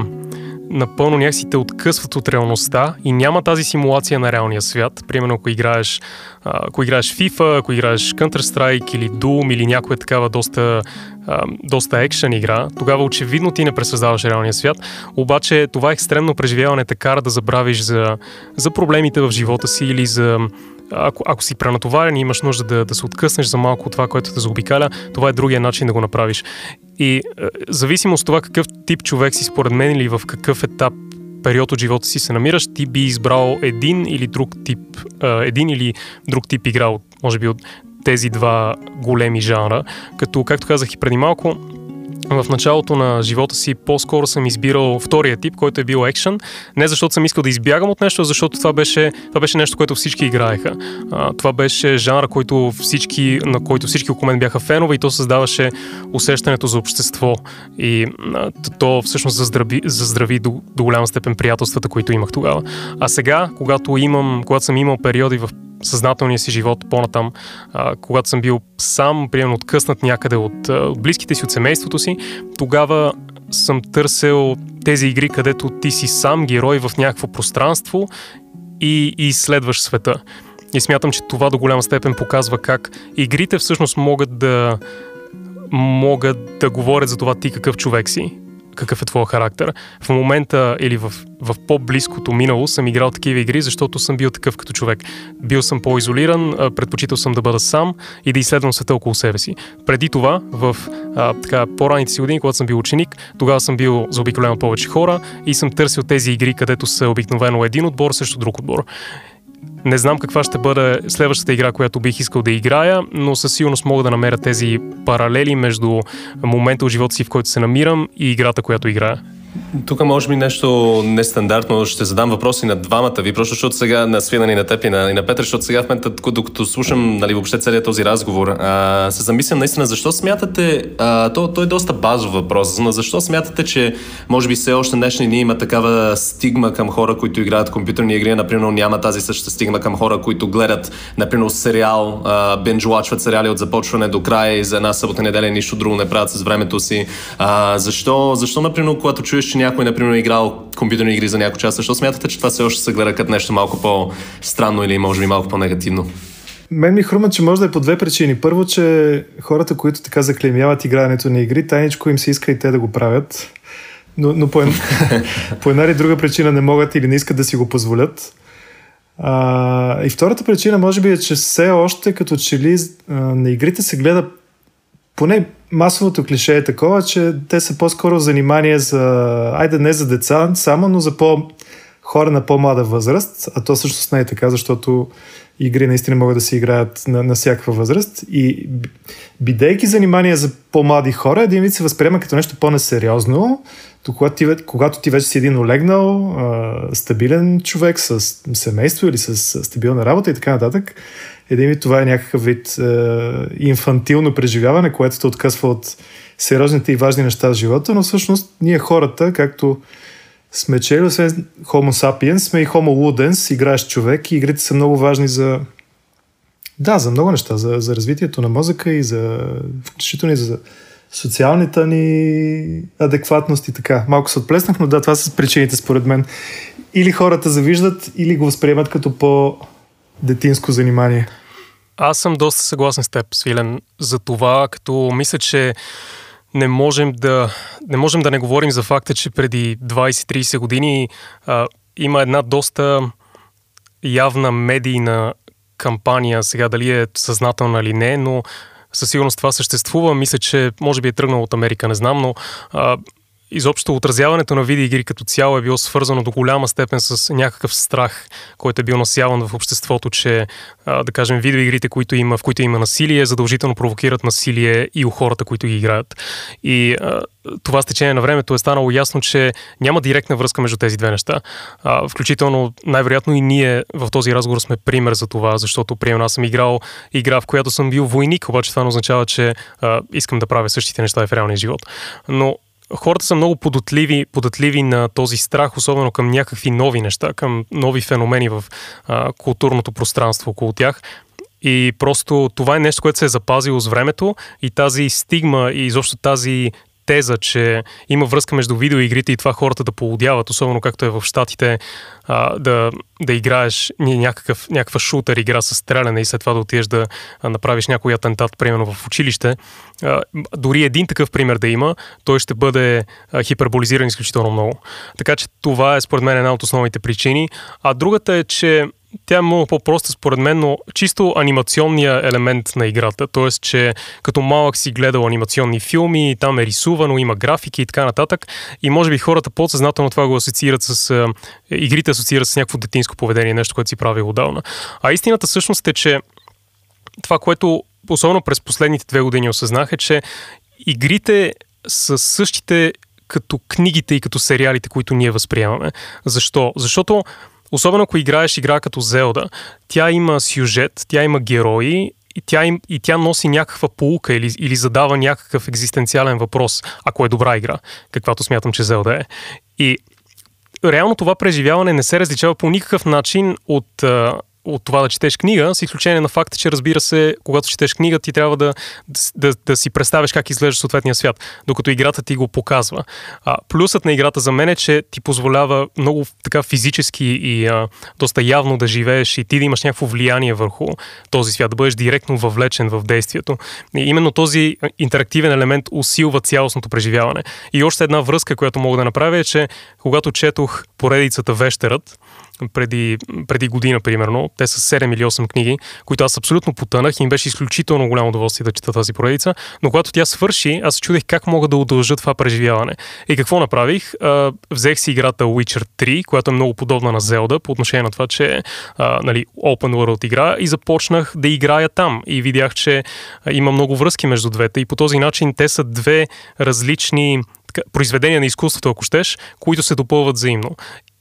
S3: напълно някакси те откъсват от реалността и няма тази симулация на реалния свят. Примерно, ако играеш, ако играеш FIFA, ако играеш Counter-Strike или Doom или някоя такава доста, доста екшен игра, тогава очевидно ти не пресъздаваш реалния свят. Обаче това екстремно преживяване те кара да забравиш за, за проблемите в живота си или за ако, ако си пренатоварен и имаш нужда да, да се откъснеш за малко от това, което те заобикаля, това е другия начин да го направиш. И е, зависимо от това какъв тип човек си според мен или в какъв етап период от живота си се намираш, ти би избрал един или друг тип, е, един или друг тип игра, може би от тези два големи жанра. Като, както казах и преди малко, в началото на живота си по-скоро съм избирал втория тип, който е бил екшен. Не защото съм искал да избягам от нещо, а защото това беше, това беше нещо, което всички играеха. А, това беше жанра, който всички, на който всички около мен бяха фенове и то създаваше усещането за общество. И а, то всъщност заздрави, заздрави до, до голяма степен приятелствата, които имах тогава. А сега, когато, имам, когато съм имал периоди в съзнателния си живот по-натам, а, когато съм бил сам, примерно откъснат някъде от, от близките си, от семейството си, тогава съм търсил тези игри, където ти си сам герой в някакво пространство и, и изследваш света. И смятам, че това до голяма степен показва как игрите всъщност могат да могат да говорят за това ти какъв човек си, какъв е твоя характер. В момента или в, в по-близкото минало съм играл такива игри, защото съм бил такъв като човек. Бил съм по-изолиран, предпочитал съм да бъда сам и да изследвам света около себе си. Преди това, в а, така, по-ранните си години, когато съм бил ученик, тогава съм бил заобиколен от повече хора и съм търсил тези игри, където са обикновено един отбор срещу друг отбор. Не знам каква ще бъде следващата игра, която бих искал да играя, но със сигурност мога да намеря тези паралели между момента от живота си, в който се намирам и играта, която играя.
S2: Тук може би нещо нестандартно. Ще задам въпроси на двамата ви, просто защото сега на Свинан и на Тепи и на, и на Петър, защото сега в момента, докато слушам нали, въобще целият този разговор, а, се замислям наистина защо смятате, а, то, то е доста базов въпрос, но защо смятате, че може би все още днешни дни има такава стигма към хора, които играят компютърни игри, например няма тази същата стигма към хора, които гледат, например, сериал, бенджуачват сериали от започване до край за една събота неделя и нищо друго не правят с времето си. А, защо, защо, например, когато чуеш чуеш, че някой, например, е играл компютърни игри за някой час, защо смятате, че това все още се гледа като нещо малко по-странно или може би малко по-негативно?
S1: Мен ми хрума, че може да е по две причини. Първо, че хората, които така заклемяват игрането на игри, тайничко им се иска и те да го правят. Но, но по, една, по една или друга причина не могат или не искат да си го позволят. А, и втората причина, може би, е, че все още като че ли а, на игрите се гледа поне масовото клише е такова, че те са по-скоро занимание за, айде не за деца само, но за по хора на по-млада възраст, а то всъщност не е така, защото игри наистина могат да се играят на, на всякаква възраст. И бидейки занимание за по-млади хора, един вид се възприема като нещо по-несериозно, то когато ти, когато ти вече си един олегнал, стабилен човек с семейство или с стабилна работа и така нататък, един вид това е някакъв вид е, инфантилно преживяване, което те откъсва от сериозните и важни неща в живота, но всъщност ние хората, както сме чели, освен Homo sapiens, сме и Homo ludens, играещ човек и игрите са много важни за да, за много неща, за, за развитието на мозъка и за включително и за социалната ни адекватност и така. Малко се отплеснах, но да, това са причините според мен. Или хората завиждат, или го възприемат като по детинско занимание.
S3: Аз съм доста съгласен с теб, Свилен, за това, като мисля, че не можем да не, можем да не говорим за факта, че преди 20-30 години а, има една доста явна медийна кампания, сега дали е съзнателна или не, но със сигурност това съществува. Мисля, че може би е тръгнал от Америка, не знам, но а, изобщо отразяването на видеоигри като цяло е било свързано до голяма степен с някакъв страх, който е бил насяван в обществото, че, да кажем, видеоигрите, които има, в които има насилие, задължително провокират насилие и у хората, които ги играят. И това с течение на времето е станало ясно, че няма директна връзка между тези две неща. А, включително, най-вероятно и ние в този разговор сме пример за това, защото приемно аз съм играл игра, в която съм бил войник, обаче това не означава, че а, искам да правя същите неща в реалния живот. Но хората са много податливи, податливи на този страх, особено към някакви нови неща, към нови феномени в а, културното пространство около тях. И просто това е нещо, което се е запазило с времето и тази стигма и изобщо тази теза, че има връзка между видеоигрите и това хората да полудяват, особено както е в Штатите, а, да, да играеш някакъв, някаква шутер игра с стреляне и след това да отидеш да направиш някой атентат, примерно в училище. А, дори един такъв пример да има, той ще бъде а, хиперболизиран изключително много. Така че това е според мен една от основните причини. А другата е, че тя е много по-проста според мен, но чисто анимационния елемент на играта. Тоест, че като малък си гледал анимационни филми, там е рисувано, има графики и така нататък. И може би хората подсъзнателно това го асоциират с... Е, игрите асоциират с някакво детинско поведение, нещо, което си прави отдавна. А истината всъщност е, че това, което особено през последните две години осъзнах е, че игрите са същите като книгите и като сериалите, които ние възприемаме. Защо? Защото Особено ако играеш игра като Зелда, тя има сюжет, тя има герои и тя, им, и тя носи някаква полука или, или задава някакъв екзистенциален въпрос, ако е добра игра, каквато смятам, че Зелда е. И реално това преживяване не се различава по никакъв начин от от това да четеш книга, с изключение на факта, че разбира се, когато четеш книга, ти трябва да, да, да си представиш как изглежда съответния свят, докато играта ти го показва. А, плюсът на играта за мен е, че ти позволява много така физически и а, доста явно да живееш и ти да имаш някакво влияние върху този свят, да бъдеш директно въвлечен в действието. И именно този интерактивен елемент усилва цялостното преживяване. И още една връзка, която мога да направя е, че когато четох поредицата Вещерът, преди, преди година, примерно. Те са 7 или 8 книги, които аз абсолютно потънах и им беше изключително голямо удоволствие да чета тази поредица. Но когато тя свърши, аз чудех как мога да удължа това преживяване. И какво направих? А, взех си играта Witcher 3, която е много подобна на Zelda, по отношение на това, че а, нали, Open World игра и започнах да играя там. И видях, че има много връзки между двете и по този начин те са две различни произведения на изкуството, ако щеш, които се допълват взаимно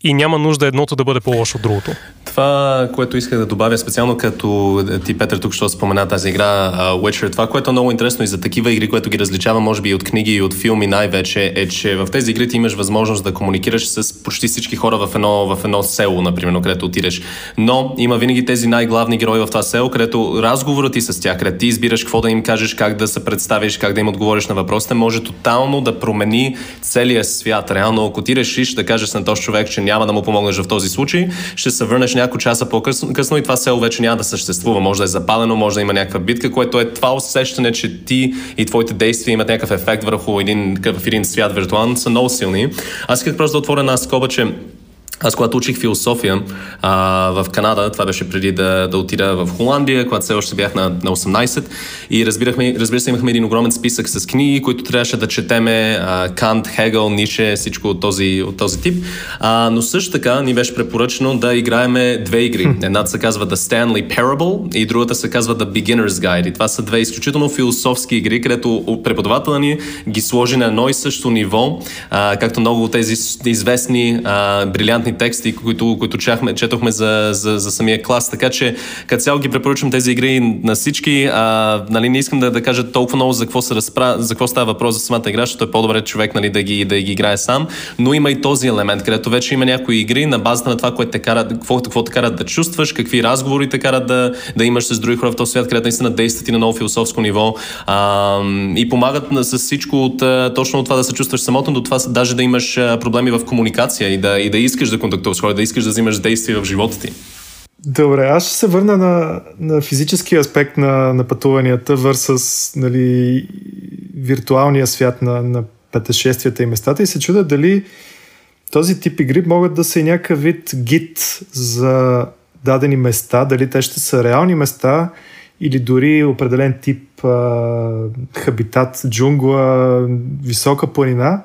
S3: и няма нужда едното да бъде по-лошо от другото.
S2: Това, което исках да добавя специално като ти, Петър, тук ще спомена тази игра uh, Witcher, това, което е много интересно и за такива игри, което ги различава, може би и от книги и от филми най-вече, е, че в тези игри ти имаш възможност да комуникираш с почти всички хора в едно, в едно село, например, където отидеш. Но има винаги тези най-главни герои в това село, където разговорът ти с тях, където ти избираш какво да им кажеш, как да се представиш, как да им отговориш на въпросите, може тотално да промени целия свят. Реално, ако ти решиш да кажеш на този човек, че няма да му помогнеш в този случай, ще се върнеш няколко часа по-късно и това село вече няма да съществува. Може да е запалено, може да има някаква битка, което е това усещане, че ти и твоите действия имат някакъв ефект върху един, в един свят виртуален, са много силни. Аз исках просто да отворя една скоба, че аз когато учих философия а, в Канада, това беше преди да, да отида в Холандия, когато все още бях на, на 18 и разбирахме, разбира се имахме един огромен списък с книги, които трябваше да четеме а, Кант, Хегел, Нише, всичко от този, от този тип. А, но също така ни беше препоръчено да играеме две игри. Едната се казва The Stanley Parable и другата се казва The Beginner's Guide. И това са две изключително философски игри, където преподавателя ни ги сложи на едно и също ниво, а, както много от тези известни а, брилянтни интересни тексти, които, които чахме, четохме за, за, за самия клас. Така че като цяло ги препоръчвам тези игри на всички. А, нали, не искам да, да кажа толкова много за какво, се разпра... за какво става въпрос за самата игра, защото е по-добре човек нали, да, ги, да ги играе сам. Но има и този елемент, където вече има някои игри на базата на това, което те карат, какво, какво те карат да чувстваш, какви разговори те карат да, да имаш с други хора в този свят, където наистина действат и на ново философско ниво а, и помагат с всичко от точно от това да се чувстваш самотно до това даже да имаш проблеми в комуникация и да, и да искаш да контактуваш хора, да искаш да взимаш действия в живота ти.
S1: Добре, аз ще се върна на, на физическия аспект на, на пътуванията versus нали, виртуалния свят на, на пътешествията и местата и се чуда дали този тип игри могат да са и някакъв вид гид за дадени места, дали те ще са реални места или дори определен тип а, хабитат, джунгла, висока планина,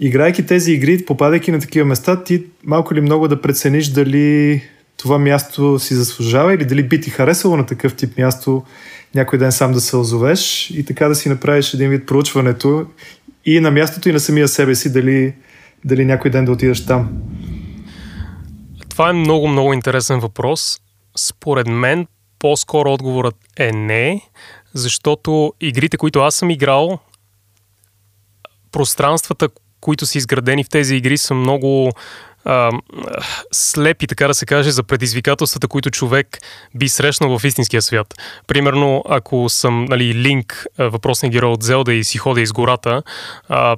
S1: играйки тези игри, попадайки на такива места, ти малко ли много да прецениш дали това място си заслужава или дали би ти харесало на такъв тип място някой ден сам да се озовеш и така да си направиш един вид проучването и на мястото и на самия себе си дали, дали някой ден да отидеш там.
S3: Това е много, много интересен въпрос. Според мен по-скоро отговорът е не, защото игрите, които аз съм играл, пространствата, които са изградени в тези игри, са много а, слепи, така да се каже, за предизвикателствата, които човек би срещнал в истинския свят. Примерно, ако съм нали, Линк, въпросният герой от Зелда и си ходя из гората, а,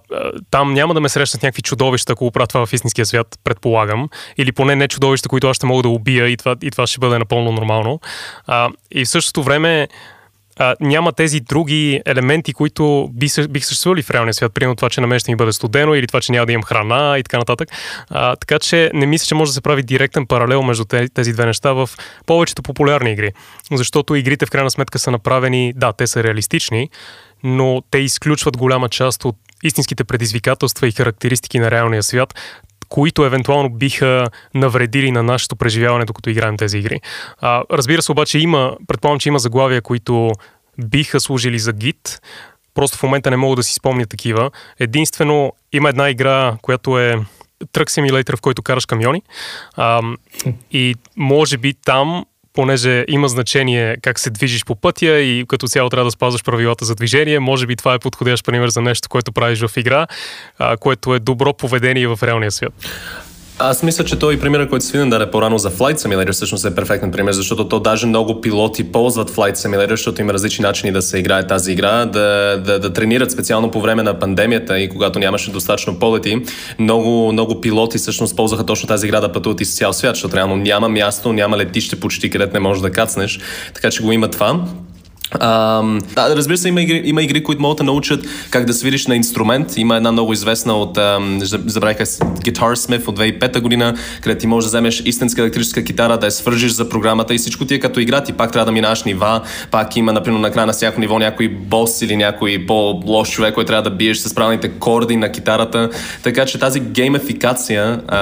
S3: там няма да ме срещнат някакви чудовища, ако правя това в истинския свят, предполагам. Или поне не чудовища, които аз ще мога да убия и това, и това ще бъде напълно нормално. А, и в същото време а, няма тези други елементи, които би, бих съществували в реалния свят. Примерно това, че на мен ще ми бъде студено или това, че няма да имам храна и така нататък. А, така че не мисля, че може да се прави директен паралел между тези, две неща в повечето популярни игри. Защото игрите в крайна сметка са направени, да, те са реалистични, но те изключват голяма част от истинските предизвикателства и характеристики на реалния свят, които евентуално биха навредили на нашето преживяване, докато играем тези игри. А, разбира се, обаче има, предполагам, че има заглавия, които биха служили за гид. Просто в момента не мога да си спомня такива. Единствено, има една игра, която е Truck Simulator, в който караш камиони. А, и може би там понеже има значение как се движиш по пътя и като цяло трябва да спазваш правилата за движение, може би това е подходящ пример за нещо, което правиш в игра, а, което е добро поведение в реалния свят.
S2: Аз мисля, че той примерът, който Свинен даде по-рано за Flight Simulator, всъщност е перфектен пример, защото то даже много пилоти ползват Flight Simulator, защото има различни начини да се играе тази игра, да, да, да тренират специално по време на пандемията и когато нямаше достатъчно полети. Много, много пилоти всъщност ползваха точно тази игра да пътуват из цял свят, защото реално няма място, няма летище почти, където не можеш да кацнеш. Така че го има това. А, разбира се, има игри, има игри, които могат да научат как да свириш на инструмент. Има една много известна от, забравяйка Guitar Smith от 2005 година, където ти можеш да вземеш истинска електрическа китара, да я свържиш за програмата и всичко ти е като игра, ти пак трябва да минаш нива, пак има, например, на края на всяко ниво някой бос или някой по-лош човек, който трябва да биеш с правилните корди на китарата. Така че тази геймификация а,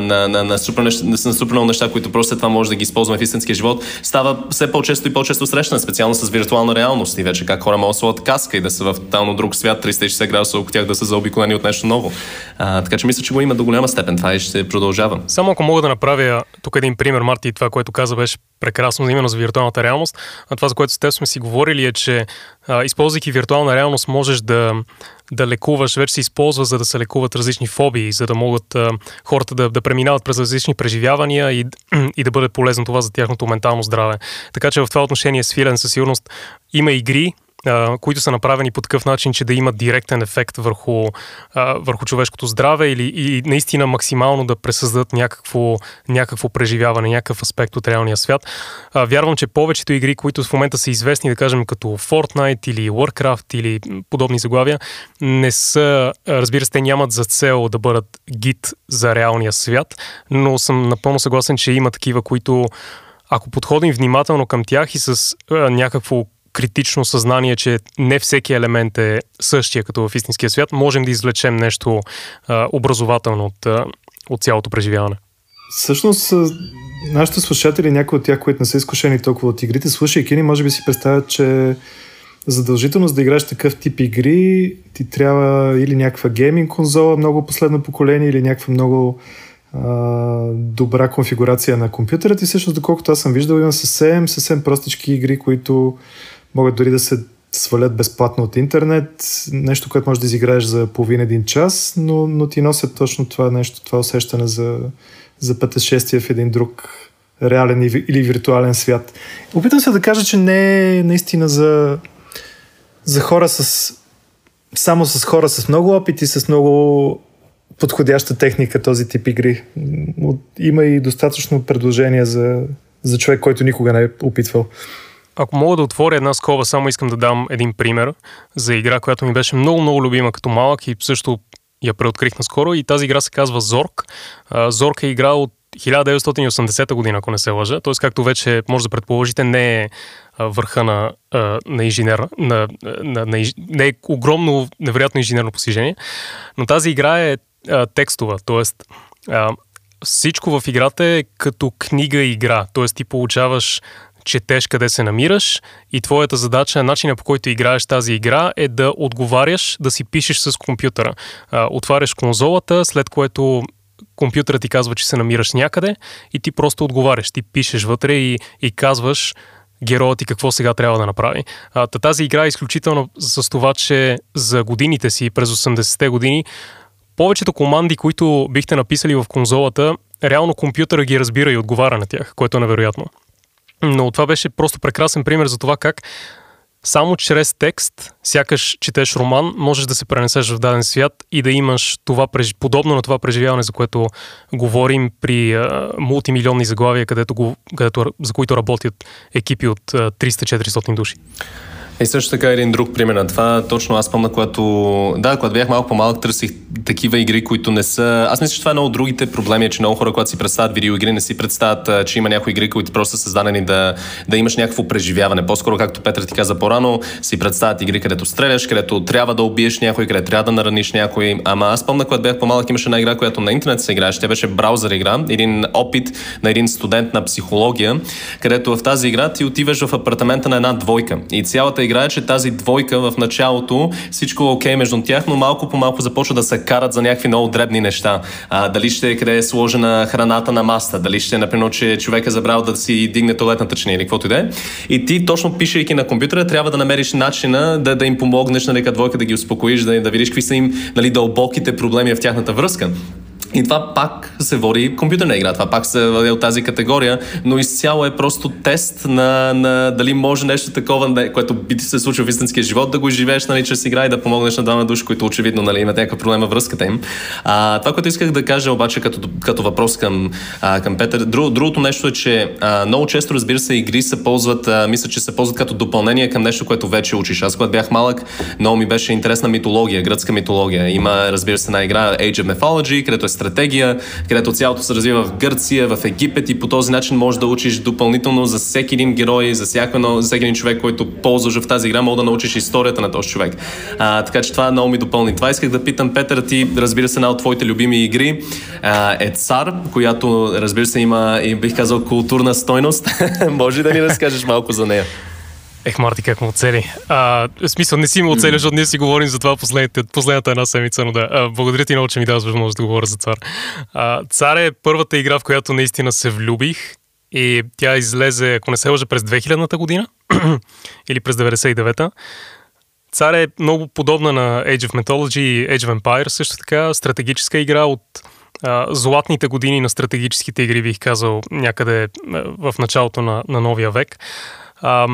S2: на, на, на, супер, неща, на супер много неща, които просто това може да ги използваме в истинския живот, става все по-често и по-често срещана, специално с виртуалната виртуална реалност и вече как хора могат да сложат каска и да са в тотално друг свят, 360 градуса около тях да са заобиколени от нещо ново. А, така че мисля, че го има до голяма степен това и ще продължава.
S3: Само ако мога да направя тук един пример, Марти, това, което каза, беше прекрасно именно за виртуалната реалност. А това, за което с теб сме си говорили е, че използвайки виртуална реалност, можеш да, да лекуваш, вече се използва за да се лекуват различни фобии, за да могат а, хората да, да преминават през различни преживявания и, и да бъде полезно това за тяхното ментално здраве. Така че в това отношение Свилен със сигурност има игри, които са направени по такъв начин, че да имат директен ефект върху, върху човешкото здраве или и наистина максимално да пресъздадат някакво, някакво преживяване, някакъв аспект от реалния свят. Вярвам, че повечето игри, които в момента са известни, да кажем като Fortnite или Warcraft или подобни заглавия, не са, разбира се, те нямат за цел да бъдат гид за реалния свят, но съм напълно съгласен, че има такива, които ако подходим внимателно към тях и с а, някакво критично съзнание, че не всеки елемент е същия като в истинския свят, можем да извлечем нещо а, образователно от, а, от цялото преживяване.
S1: Всъщност, нашите слушатели, някои от тях, които не са изкушени толкова от игрите, слушайки ни, може би си представят, че задължително за да играеш такъв тип игри, ти трябва или някаква гейминг конзола, много последно поколение, или някаква много добра конфигурация на компютъра ти. Всъщност, доколкото аз съм виждал, има съвсем, съвсем простички игри, които могат дори да се свалят безплатно от интернет, нещо, което можеш да изиграеш за половин един час, но, но ти носят точно това нещо, това усещане за, за пътешествие в един друг реален или виртуален свят. Опитам се да кажа, че не е наистина за, за хора с само с хора с много опит и с много подходяща техника този тип игри. Има и достатъчно предложения за, за човек, който никога не е опитвал.
S3: Ако мога да отворя една скоба, само искам да дам един пример за игра, която ми беше много-много любима като малък и също я преоткрих наскоро и тази игра се казва Зорк. Зорк е игра от 1980 година, ако не се лъжа. Т.е. както вече може да предположите, не е върха на, на инженер, на, на, на, не е огромно, невероятно инженерно постижение, но тази игра е текстова, т.е. всичко в играта е като книга-игра, т.е. ти получаваш четеш къде се намираш и твоята задача, начинът по който играеш тази игра е да отговаряш, да си пишеш с компютъра. Отваряш конзолата, след което компютърът ти казва, че се намираш някъде и ти просто отговаряш. Ти пишеш вътре и, и казваш героят ти какво сега трябва да направи. А, тази игра е изключително с това, че за годините си, през 80-те години, повечето команди, които бихте написали в конзолата, реално компютъра ги разбира и отговаря на тях, което е невероятно. Но това беше просто прекрасен пример за това как само чрез текст, сякаш четеш роман, можеш да се пренесеш в даден свят и да имаш това, подобно на това преживяване, за което говорим при а, мултимилионни заглавия, където, където, за които работят екипи от 300-400 души.
S2: И също така един друг пример на това. Точно аз помня, когато, да, когато бях малко по-малък, търсих такива игри, които не са... Аз мисля, че това е много от другите проблеми, че много хора, когато си представят видеоигри, не си представят, че има някои игри, които просто са създадени да, да имаш някакво преживяване. По-скоро, както Петър ти каза по-рано, си представят игри, където стреляш, където трябва да убиеш някой, където трябва да нараниш някой. Ама аз помня, когато бях по-малък, имаше една игра, която на интернет се играеше. Тя беше браузър игра, един опит на един студент на психология, където в тази игра ти отиваш в апартамента на една двойка. И цялата игра е, че тази двойка в началото всичко е окей между тях, но малко по малко започва да се карат за някакви много дребни неща. А, дали ще е къде е сложена храната на маста, дали ще е, например, че човек е забрал да си дигне туалетната чиния или каквото и да е. И ти, точно пишейки на компютъра, трябва да намериш начина да, да им помогнеш, нали, двойка да ги успокоиш, да, да видиш какви са им нали, дълбоките проблеми в тяхната връзка. И това пак се води компютърна игра, това пак се е от тази категория, но изцяло е просто тест на, на дали може нещо такова, което би ти се случило в истинския живот, да го изживееш нали, чрез игра и да помогнеш на двама души, които очевидно нали, имат някакъв проблем във връзката им. А, това, което исках да кажа обаче като, като въпрос към, а, към Петър, друг, другото нещо е, че а, много често, разбира се, игри се ползват, а, мисля, че се ползват като допълнение към нещо, което вече учиш. Аз, когато бях малък, много ми беше интересна митология, гръцка митология. Има, разбира се, една игра Age of Mythology, където е стратегия, където цялото се развива в Гърция, в Египет и по този начин можеш да учиш допълнително за всеки един герой, за, всяко, за всеки един човек, който ползваш в тази игра, мога да научиш историята на този човек. А, така че това много ми допълни. Това исках да питам Петър, ти, разбира се, една от твоите любими игри а, е Цар, която, разбира се, има, и бих казал, културна стойност. Може да ни разкажеш малко за нея?
S3: Ех, Марти, как му оцели. А, в смисъл, не си му оцели, защото ние си говорим за това последната една седмица, но да. А, благодаря ти много, че ми даваш възможност да говоря за Цар. А, Цар е първата игра, в която наистина се влюбих и тя излезе, ако не се лъжа, през 2000-та година или през 99-та. Цар е много подобна на Age of Mythology и Age of Empire, също така стратегическа игра от а, златните години на стратегическите игри, бих казал, някъде в началото на, на новия век. А,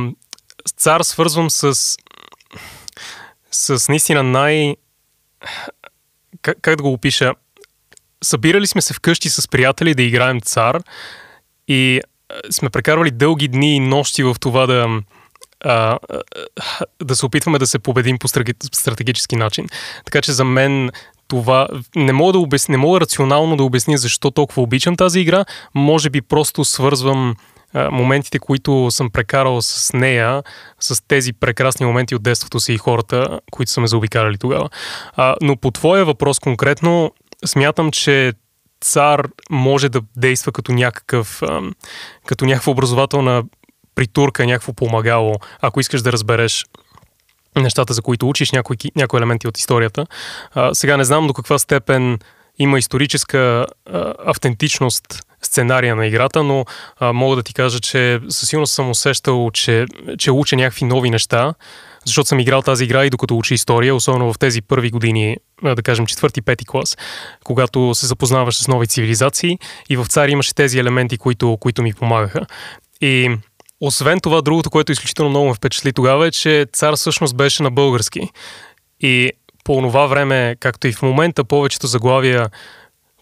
S3: цар свързвам с с наистина най... Как, как да го опиша? Събирали сме се вкъщи с приятели да играем цар и сме прекарвали дълги дни и нощи в това да, а, да се опитваме да се победим по стратегически начин. Така че за мен това не мога, да обясня, не мога рационално да обясня защо толкова обичам тази игра. Може би просто свързвам моментите, които съм прекарал с нея, с тези прекрасни моменти от детството си и хората, които са ме заобикаляли тогава. А, но по твоя въпрос конкретно, смятам, че цар може да действа като някакъв, като някаква образователна притурка, някакво помагало, ако искаш да разбереш нещата, за които учиш, някои, някои елементи от историята. А, сега не знам до каква степен има историческа а, автентичност сценария на играта, но а, мога да ти кажа, че със сигурност съм усещал, че, че уча някакви нови неща, защото съм играл тази игра и докато учи история, особено в тези първи години, да кажем четвърти, пети клас, когато се запознаваш с нови цивилизации и в цар имаше тези елементи, които, които ми помагаха. И освен това, другото, което изключително много ме впечатли тогава е, че цар всъщност беше на български. И по това време, както и в момента, повечето заглавия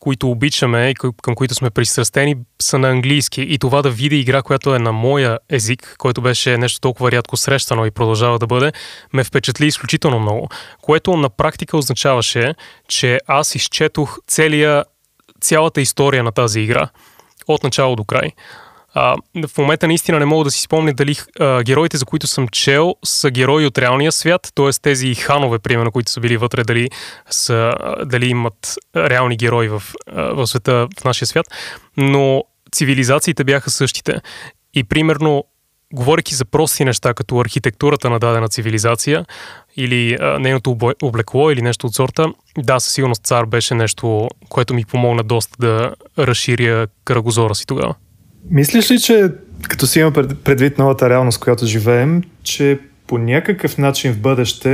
S3: които обичаме и към които сме пристрастени, са на английски. И това да видя игра, която е на моя език, който беше нещо толкова рядко срещано и продължава да бъде, ме впечатли изключително много. Което на практика означаваше, че аз изчетох целия, цялата история на тази игра. От начало до край. А, в момента наистина не мога да си спомня дали а, героите, за които съм чел, са герои от реалния свят, т.е. тези ханове, примерно, които са били вътре, дали, са, дали имат реални герои в, в света, в нашия свят, но цивилизациите бяха същите. И примерно, говоряки за прости неща, като архитектурата на дадена цивилизация или а, нейното облекло или нещо от сорта, да, със сигурност цар беше нещо, което ми помогна доста да разширя кръгозора си тогава.
S1: Мислиш ли, че като си има предвид новата реалност, която живеем, че по някакъв начин в бъдеще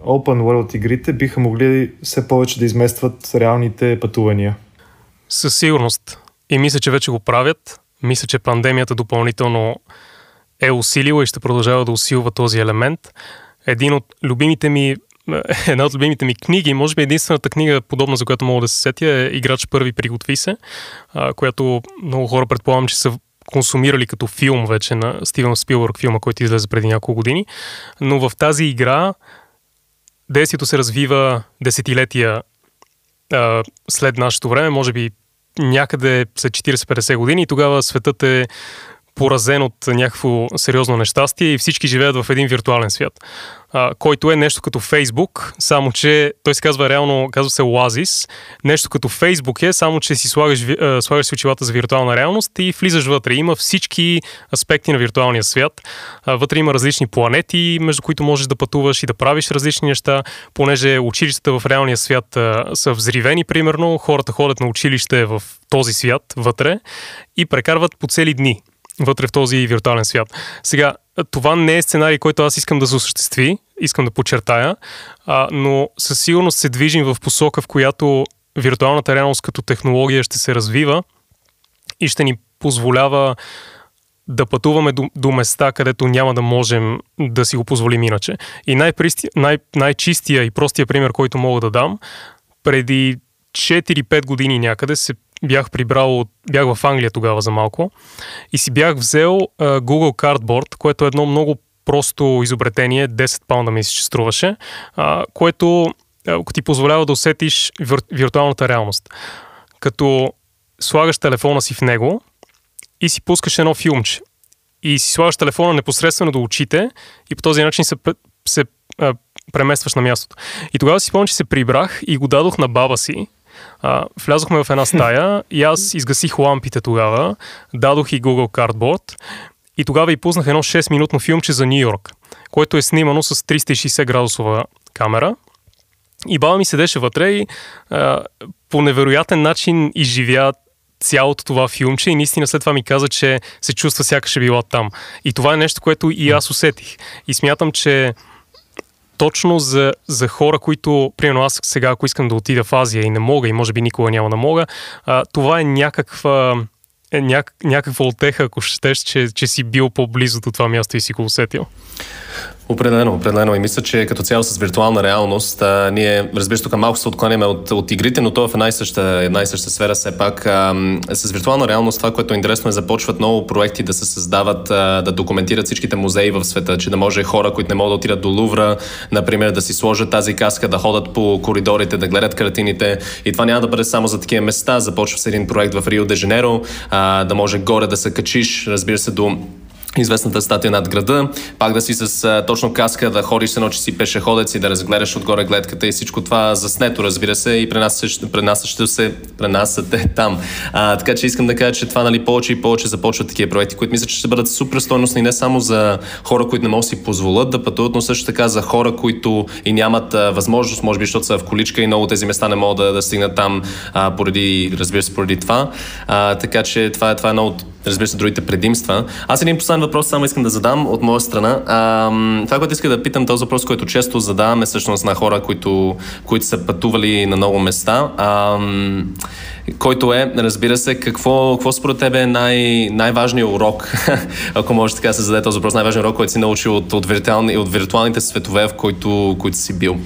S1: Open World игрите биха могли все повече да изместват реалните пътувания?
S3: Със сигурност. И мисля, че вече го правят. Мисля, че пандемията допълнително е усилила и ще продължава да усилва този елемент. Един от любимите ми една от любимите ми книги, може би единствената книга, подобна за която мога да се сетя, е Играч първи приготви се, която много хора предполагам, че са консумирали като филм вече на Стивен Спилбърг, филма, който излезе преди няколко години. Но в тази игра действието се развива десетилетия а, след нашето време, може би някъде след 40-50 години и тогава светът е поразен от някакво сериозно нещастие и всички живеят в един виртуален свят, а, който е нещо като Фейсбук, само че той се казва реално, казва се Oasis, нещо като Фейсбук е, само че си слагаш, а, слагаш си очилата за виртуална реалност и влизаш вътре. Има всички аспекти на виртуалния свят. А, вътре има различни планети, между които можеш да пътуваш и да правиш различни неща, понеже училищата в реалния свят а, са взривени, примерно, хората ходят на училище в този свят вътре и прекарват по цели дни вътре в този виртуален свят. Сега, това не е сценарий, който аз искам да се осъществи, искам да подчертая, а, но със сигурност се движим в посока, в която виртуалната реалност като технология ще се развива и ще ни позволява да пътуваме до, до места, където няма да можем да си го позволим иначе. И най- най- най-чистия и простия пример, който мога да дам, преди 4-5 години някъде се бях прибрал, бях в Англия тогава за малко и си бях взел uh, Google Cardboard, което е едно много просто изобретение, 10 паунда ми се струваше, uh, което uh, ти позволява да усетиш вир, виртуалната реалност. Като слагаш телефона си в него и си пускаш едно филмче. И си слагаш телефона непосредствено до очите и по този начин се, се а, преместваш на мястото. И тогава си спомням, че се прибрах и го дадох на баба си. А, влязохме в една стая и аз изгасих лампите тогава, дадох и Google Cardboard и тогава и пуснах едно 6-минутно филмче за Нью Йорк, което е снимано с 360 градусова камера. И баба ми седеше вътре и а, по невероятен начин изживя цялото това филмче и наистина след това ми каза, че се чувства сякаш е била там. И това е нещо, което и аз усетих. И смятам, че точно за, за хора, които, примерно аз сега, ако искам да отида в Азия и не мога и може би никога няма да мога, а, това е някаква е няк, някаква отеха, ако щеш, че, че си бил по-близо до това място и си го усетил.
S2: Определено, определено. И мисля, че като цяло с виртуална реалност, а, ние, разбира се, тук малко се отклоняме от, от игрите, но то е в една и съща, една и съща сфера все пак. А, с виртуална реалност това, което е интересно е започват много проекти да се създават, а, да документират всичките музеи в света, че да може хора, които не могат да отидат до Лувра, например, да си сложат тази каска, да ходят по коридорите, да гледат картините. И това няма да бъде само за такива места. Започва с един проект в Рио де Жанеро, а, да може горе да се качиш, разбира се, до известната статия над града, пак да си с а, точно каска, да ходиш едно, че си пешеходец и да разгледаш отгоре гледката и всичко това заснето, разбира се, и пренасящо се, пренасяте там. А, така че искам да кажа, че това нали, повече и повече започват такива проекти, които мисля, че ще бъдат супер стойностни не само за хора, които не могат да си позволят да пътуват, но също така за хора, които и нямат а, възможност, може би, защото са в количка и много тези места не могат да, да стигнат там а, поради, разбира се, поради това. А, така че това, това е едно от разбира се, другите предимства. Аз един последен въпрос само искам да задам от моя страна. А, това, което искам да питам, този въпрос, който често задаваме всъщност на хора, които, които са пътували на много места. А, който е, разбира се, какво, какво според тебе е най- най-важният урок, ако може така да се зададе този въпрос, най-важният урок, който си научил от, от, виртуални, от виртуалните светове, в които, които си бил?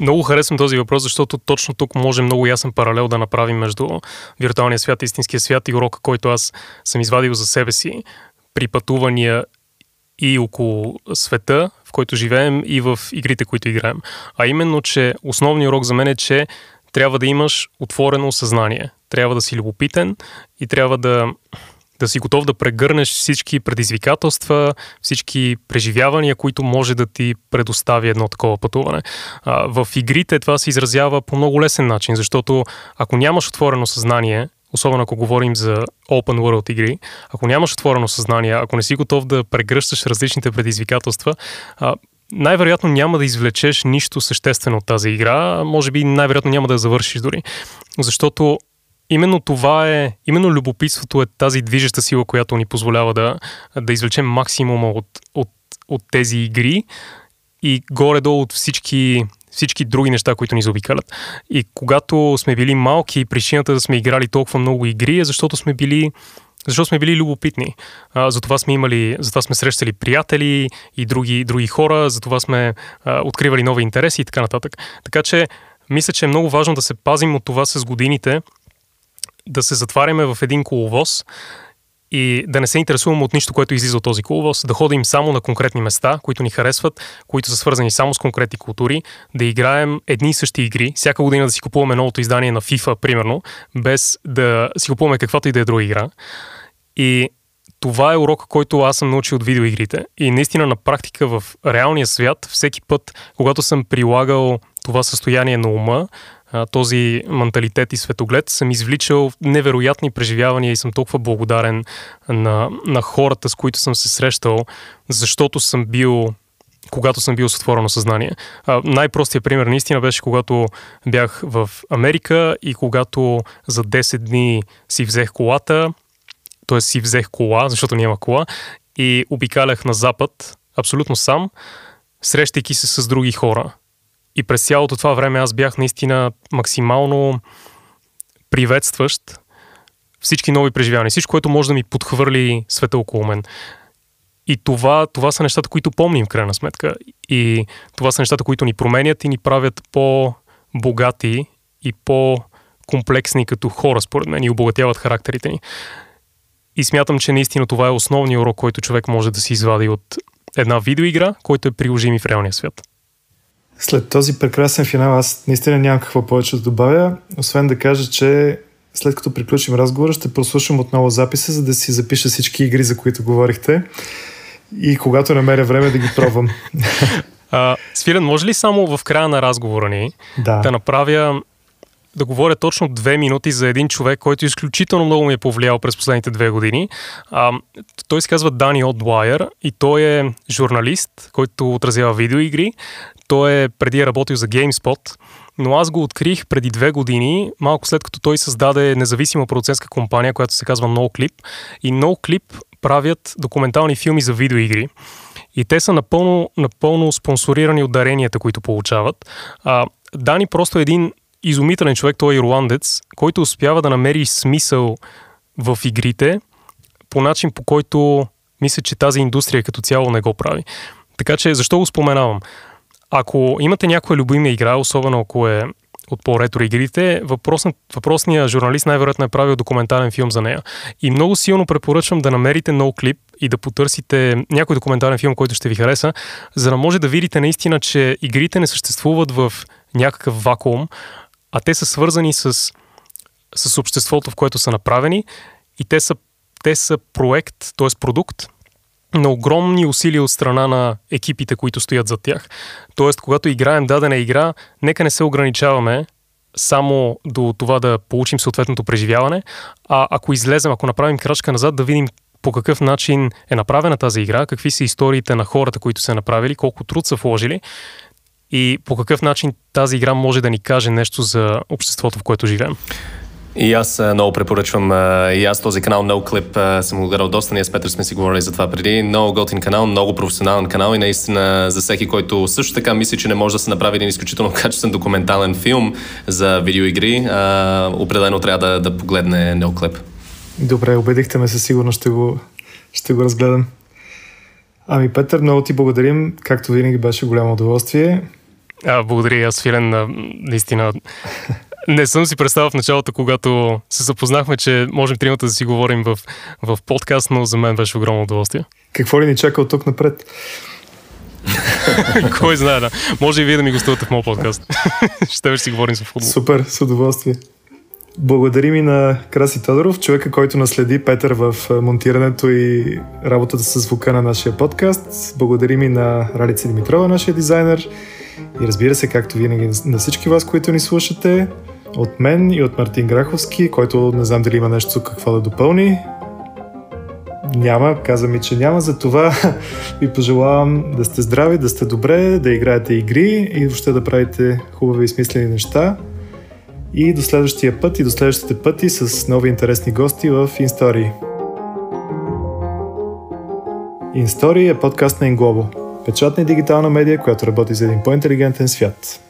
S3: Много харесвам този въпрос, защото точно тук може много ясен паралел да направим между виртуалния свят и истинския свят и урока, който аз съм извадил за себе си при пътувания и около света, в който живеем и в игрите, които играем. А именно, че основният урок за мен е, че трябва да имаш отворено съзнание. Трябва да си любопитен и трябва да да си готов да прегърнеш всички предизвикателства, всички преживявания, които може да ти предостави едно такова пътуване. А, в игрите това се изразява по много лесен начин, защото ако нямаш отворено съзнание, особено ако говорим за open world игри, ако нямаш отворено съзнание, ако не си готов да прегръщаш различните предизвикателства, а, най-вероятно няма да извлечеш нищо съществено от тази игра, може би най-вероятно няма да я завършиш дори. Защото именно това е, именно любопитството е тази движеща сила, която ни позволява да, да извлечем максимума от, от, от тези игри и горе-долу от всички, всички други неща, които ни заобикалят. И когато сме били малки, причината да сме играли толкова много игри е защото сме били защото сме били любопитни. А, затова сме имали, затова сме срещали приятели и други, други хора, затова сме а, откривали нови интереси и така нататък. Така че, мисля, че е много важно да се пазим от това с годините, да се затваряме в един коловоз и да не се интересуваме от нищо, което излиза от този коловоз, да ходим само на конкретни места, които ни харесват, които са свързани само с конкретни култури, да играем едни и същи игри, всяка година да си купуваме новото издание на FIFA, примерно, без да си купуваме каквато и да е друга игра. И това е урок, който аз съм научил от видеоигрите. И наистина на практика в реалния свят, всеки път, когато съм прилагал това състояние на ума, този менталитет и светоглед, съм извличал невероятни преживявания и съм толкова благодарен на, на хората, с които съм се срещал, защото съм бил когато съм бил с отворено съзнание. А, най-простият пример наистина беше когато бях в Америка и когато за 10 дни си взех колата, т.е. си взех кола, защото няма кола, и обикалях на запад, абсолютно сам, срещайки се с други хора и през цялото това време аз бях наистина максимално приветстващ всички нови преживявания, всичко, което може да ми подхвърли света около мен. И това, това са нещата, които помним в крайна сметка. И това са нещата, които ни променят и ни правят по-богати и по-комплексни като хора, според мен, и обогатяват характерите ни. И смятам, че наистина това е основният урок, който човек може да си извади от една видеоигра, който е приложим и в реалния свят.
S1: След този прекрасен финал аз наистина нямам какво повече да добавя, освен да кажа, че след като приключим разговора, ще прослушам отново записа, за да си запиша всички игри, за които говорихте. И когато намеря време да ги пробвам.
S3: А, Свилен, може ли само в края на разговора ни да, да направя да говоря точно две минути за един човек, който изключително много ми е повлиял през последните две години. А, той се казва Дани Отдлайер и той е журналист, който отразява видеоигри. Той е преди е работил за GameSpot, но аз го открих преди две години, малко след като той създаде независима продуцентска компания, която се казва NoClip. И NoClip правят документални филми за видеоигри. И те са напълно, напълно спонсорирани от даренията, които получават. А, Дани просто е един изумителен човек, той е ирландец, който успява да намери смисъл в игрите по начин, по който мисля, че тази индустрия като цяло не го прави. Така че, защо го споменавам? Ако имате някоя любима игра, особено ако е от по-ретро игрите, въпросният, въпросният журналист най-вероятно е правил документален филм за нея. И много силно препоръчвам да намерите нов клип и да потърсите някой документален филм, който ще ви хареса, за да може да видите наистина, че игрите не съществуват в някакъв вакуум, а те са свързани с, с обществото, в което са направени и те са, те са проект, т.е. продукт, на огромни усилия от страна на екипите, които стоят зад тях. Тоест, когато играем дадена игра, нека не се ограничаваме само до това да получим съответното преживяване, а ако излезем, ако направим крачка назад, да видим по какъв начин е направена тази игра, какви са историите на хората, които са направили, колко труд са вложили и по какъв начин тази игра може да ни каже нещо за обществото, в което живеем.
S2: И аз много препоръчвам, и аз този канал NoClip съм го гледал доста, ние с Петър сме си говорили за това преди. Много готин канал, много професионален канал и наистина за всеки, който също така мисли, че не може да се направи един изключително качествен документален филм за видеоигри, определено трябва да, да погледне NoClip.
S1: Добре, убедихте ме, със сигурно ще го, ще го разгледам. Ами, Петър, много ти благодарим. Както винаги беше голямо удоволствие.
S3: А, благодаря аз, Филен. Наистина не съм си представил в началото, когато се запознахме, че можем тримата да си говорим в, в подкаст, но за мен беше огромно удоволствие.
S1: Какво ли ни чака от тук напред?
S3: Кой знае, да. Може и вие да ми гостувате в моят подкаст. Ще си говорим за футбол.
S1: Супер, с удоволствие. Благодарим и на Краси Тодоров, човека, който наследи Петър в монтирането и работата с звука на нашия подкаст. Благодарим и на Ралица Димитрова, нашия дизайнер. И разбира се, както винаги, на всички вас, които ни слушате, от мен и от Мартин Граховски, който не знам дали има нещо какво да допълни. Няма, каза ми, че няма, затова ви пожелавам да сте здрави, да сте добре, да играете игри и въобще да правите хубави и смислени неща. И до следващия път и до следващите пъти с нови интересни гости в Инстории. Инстории е подкаст на Inglobal, печатна и дигитална медия, която работи за един по-интелигентен свят.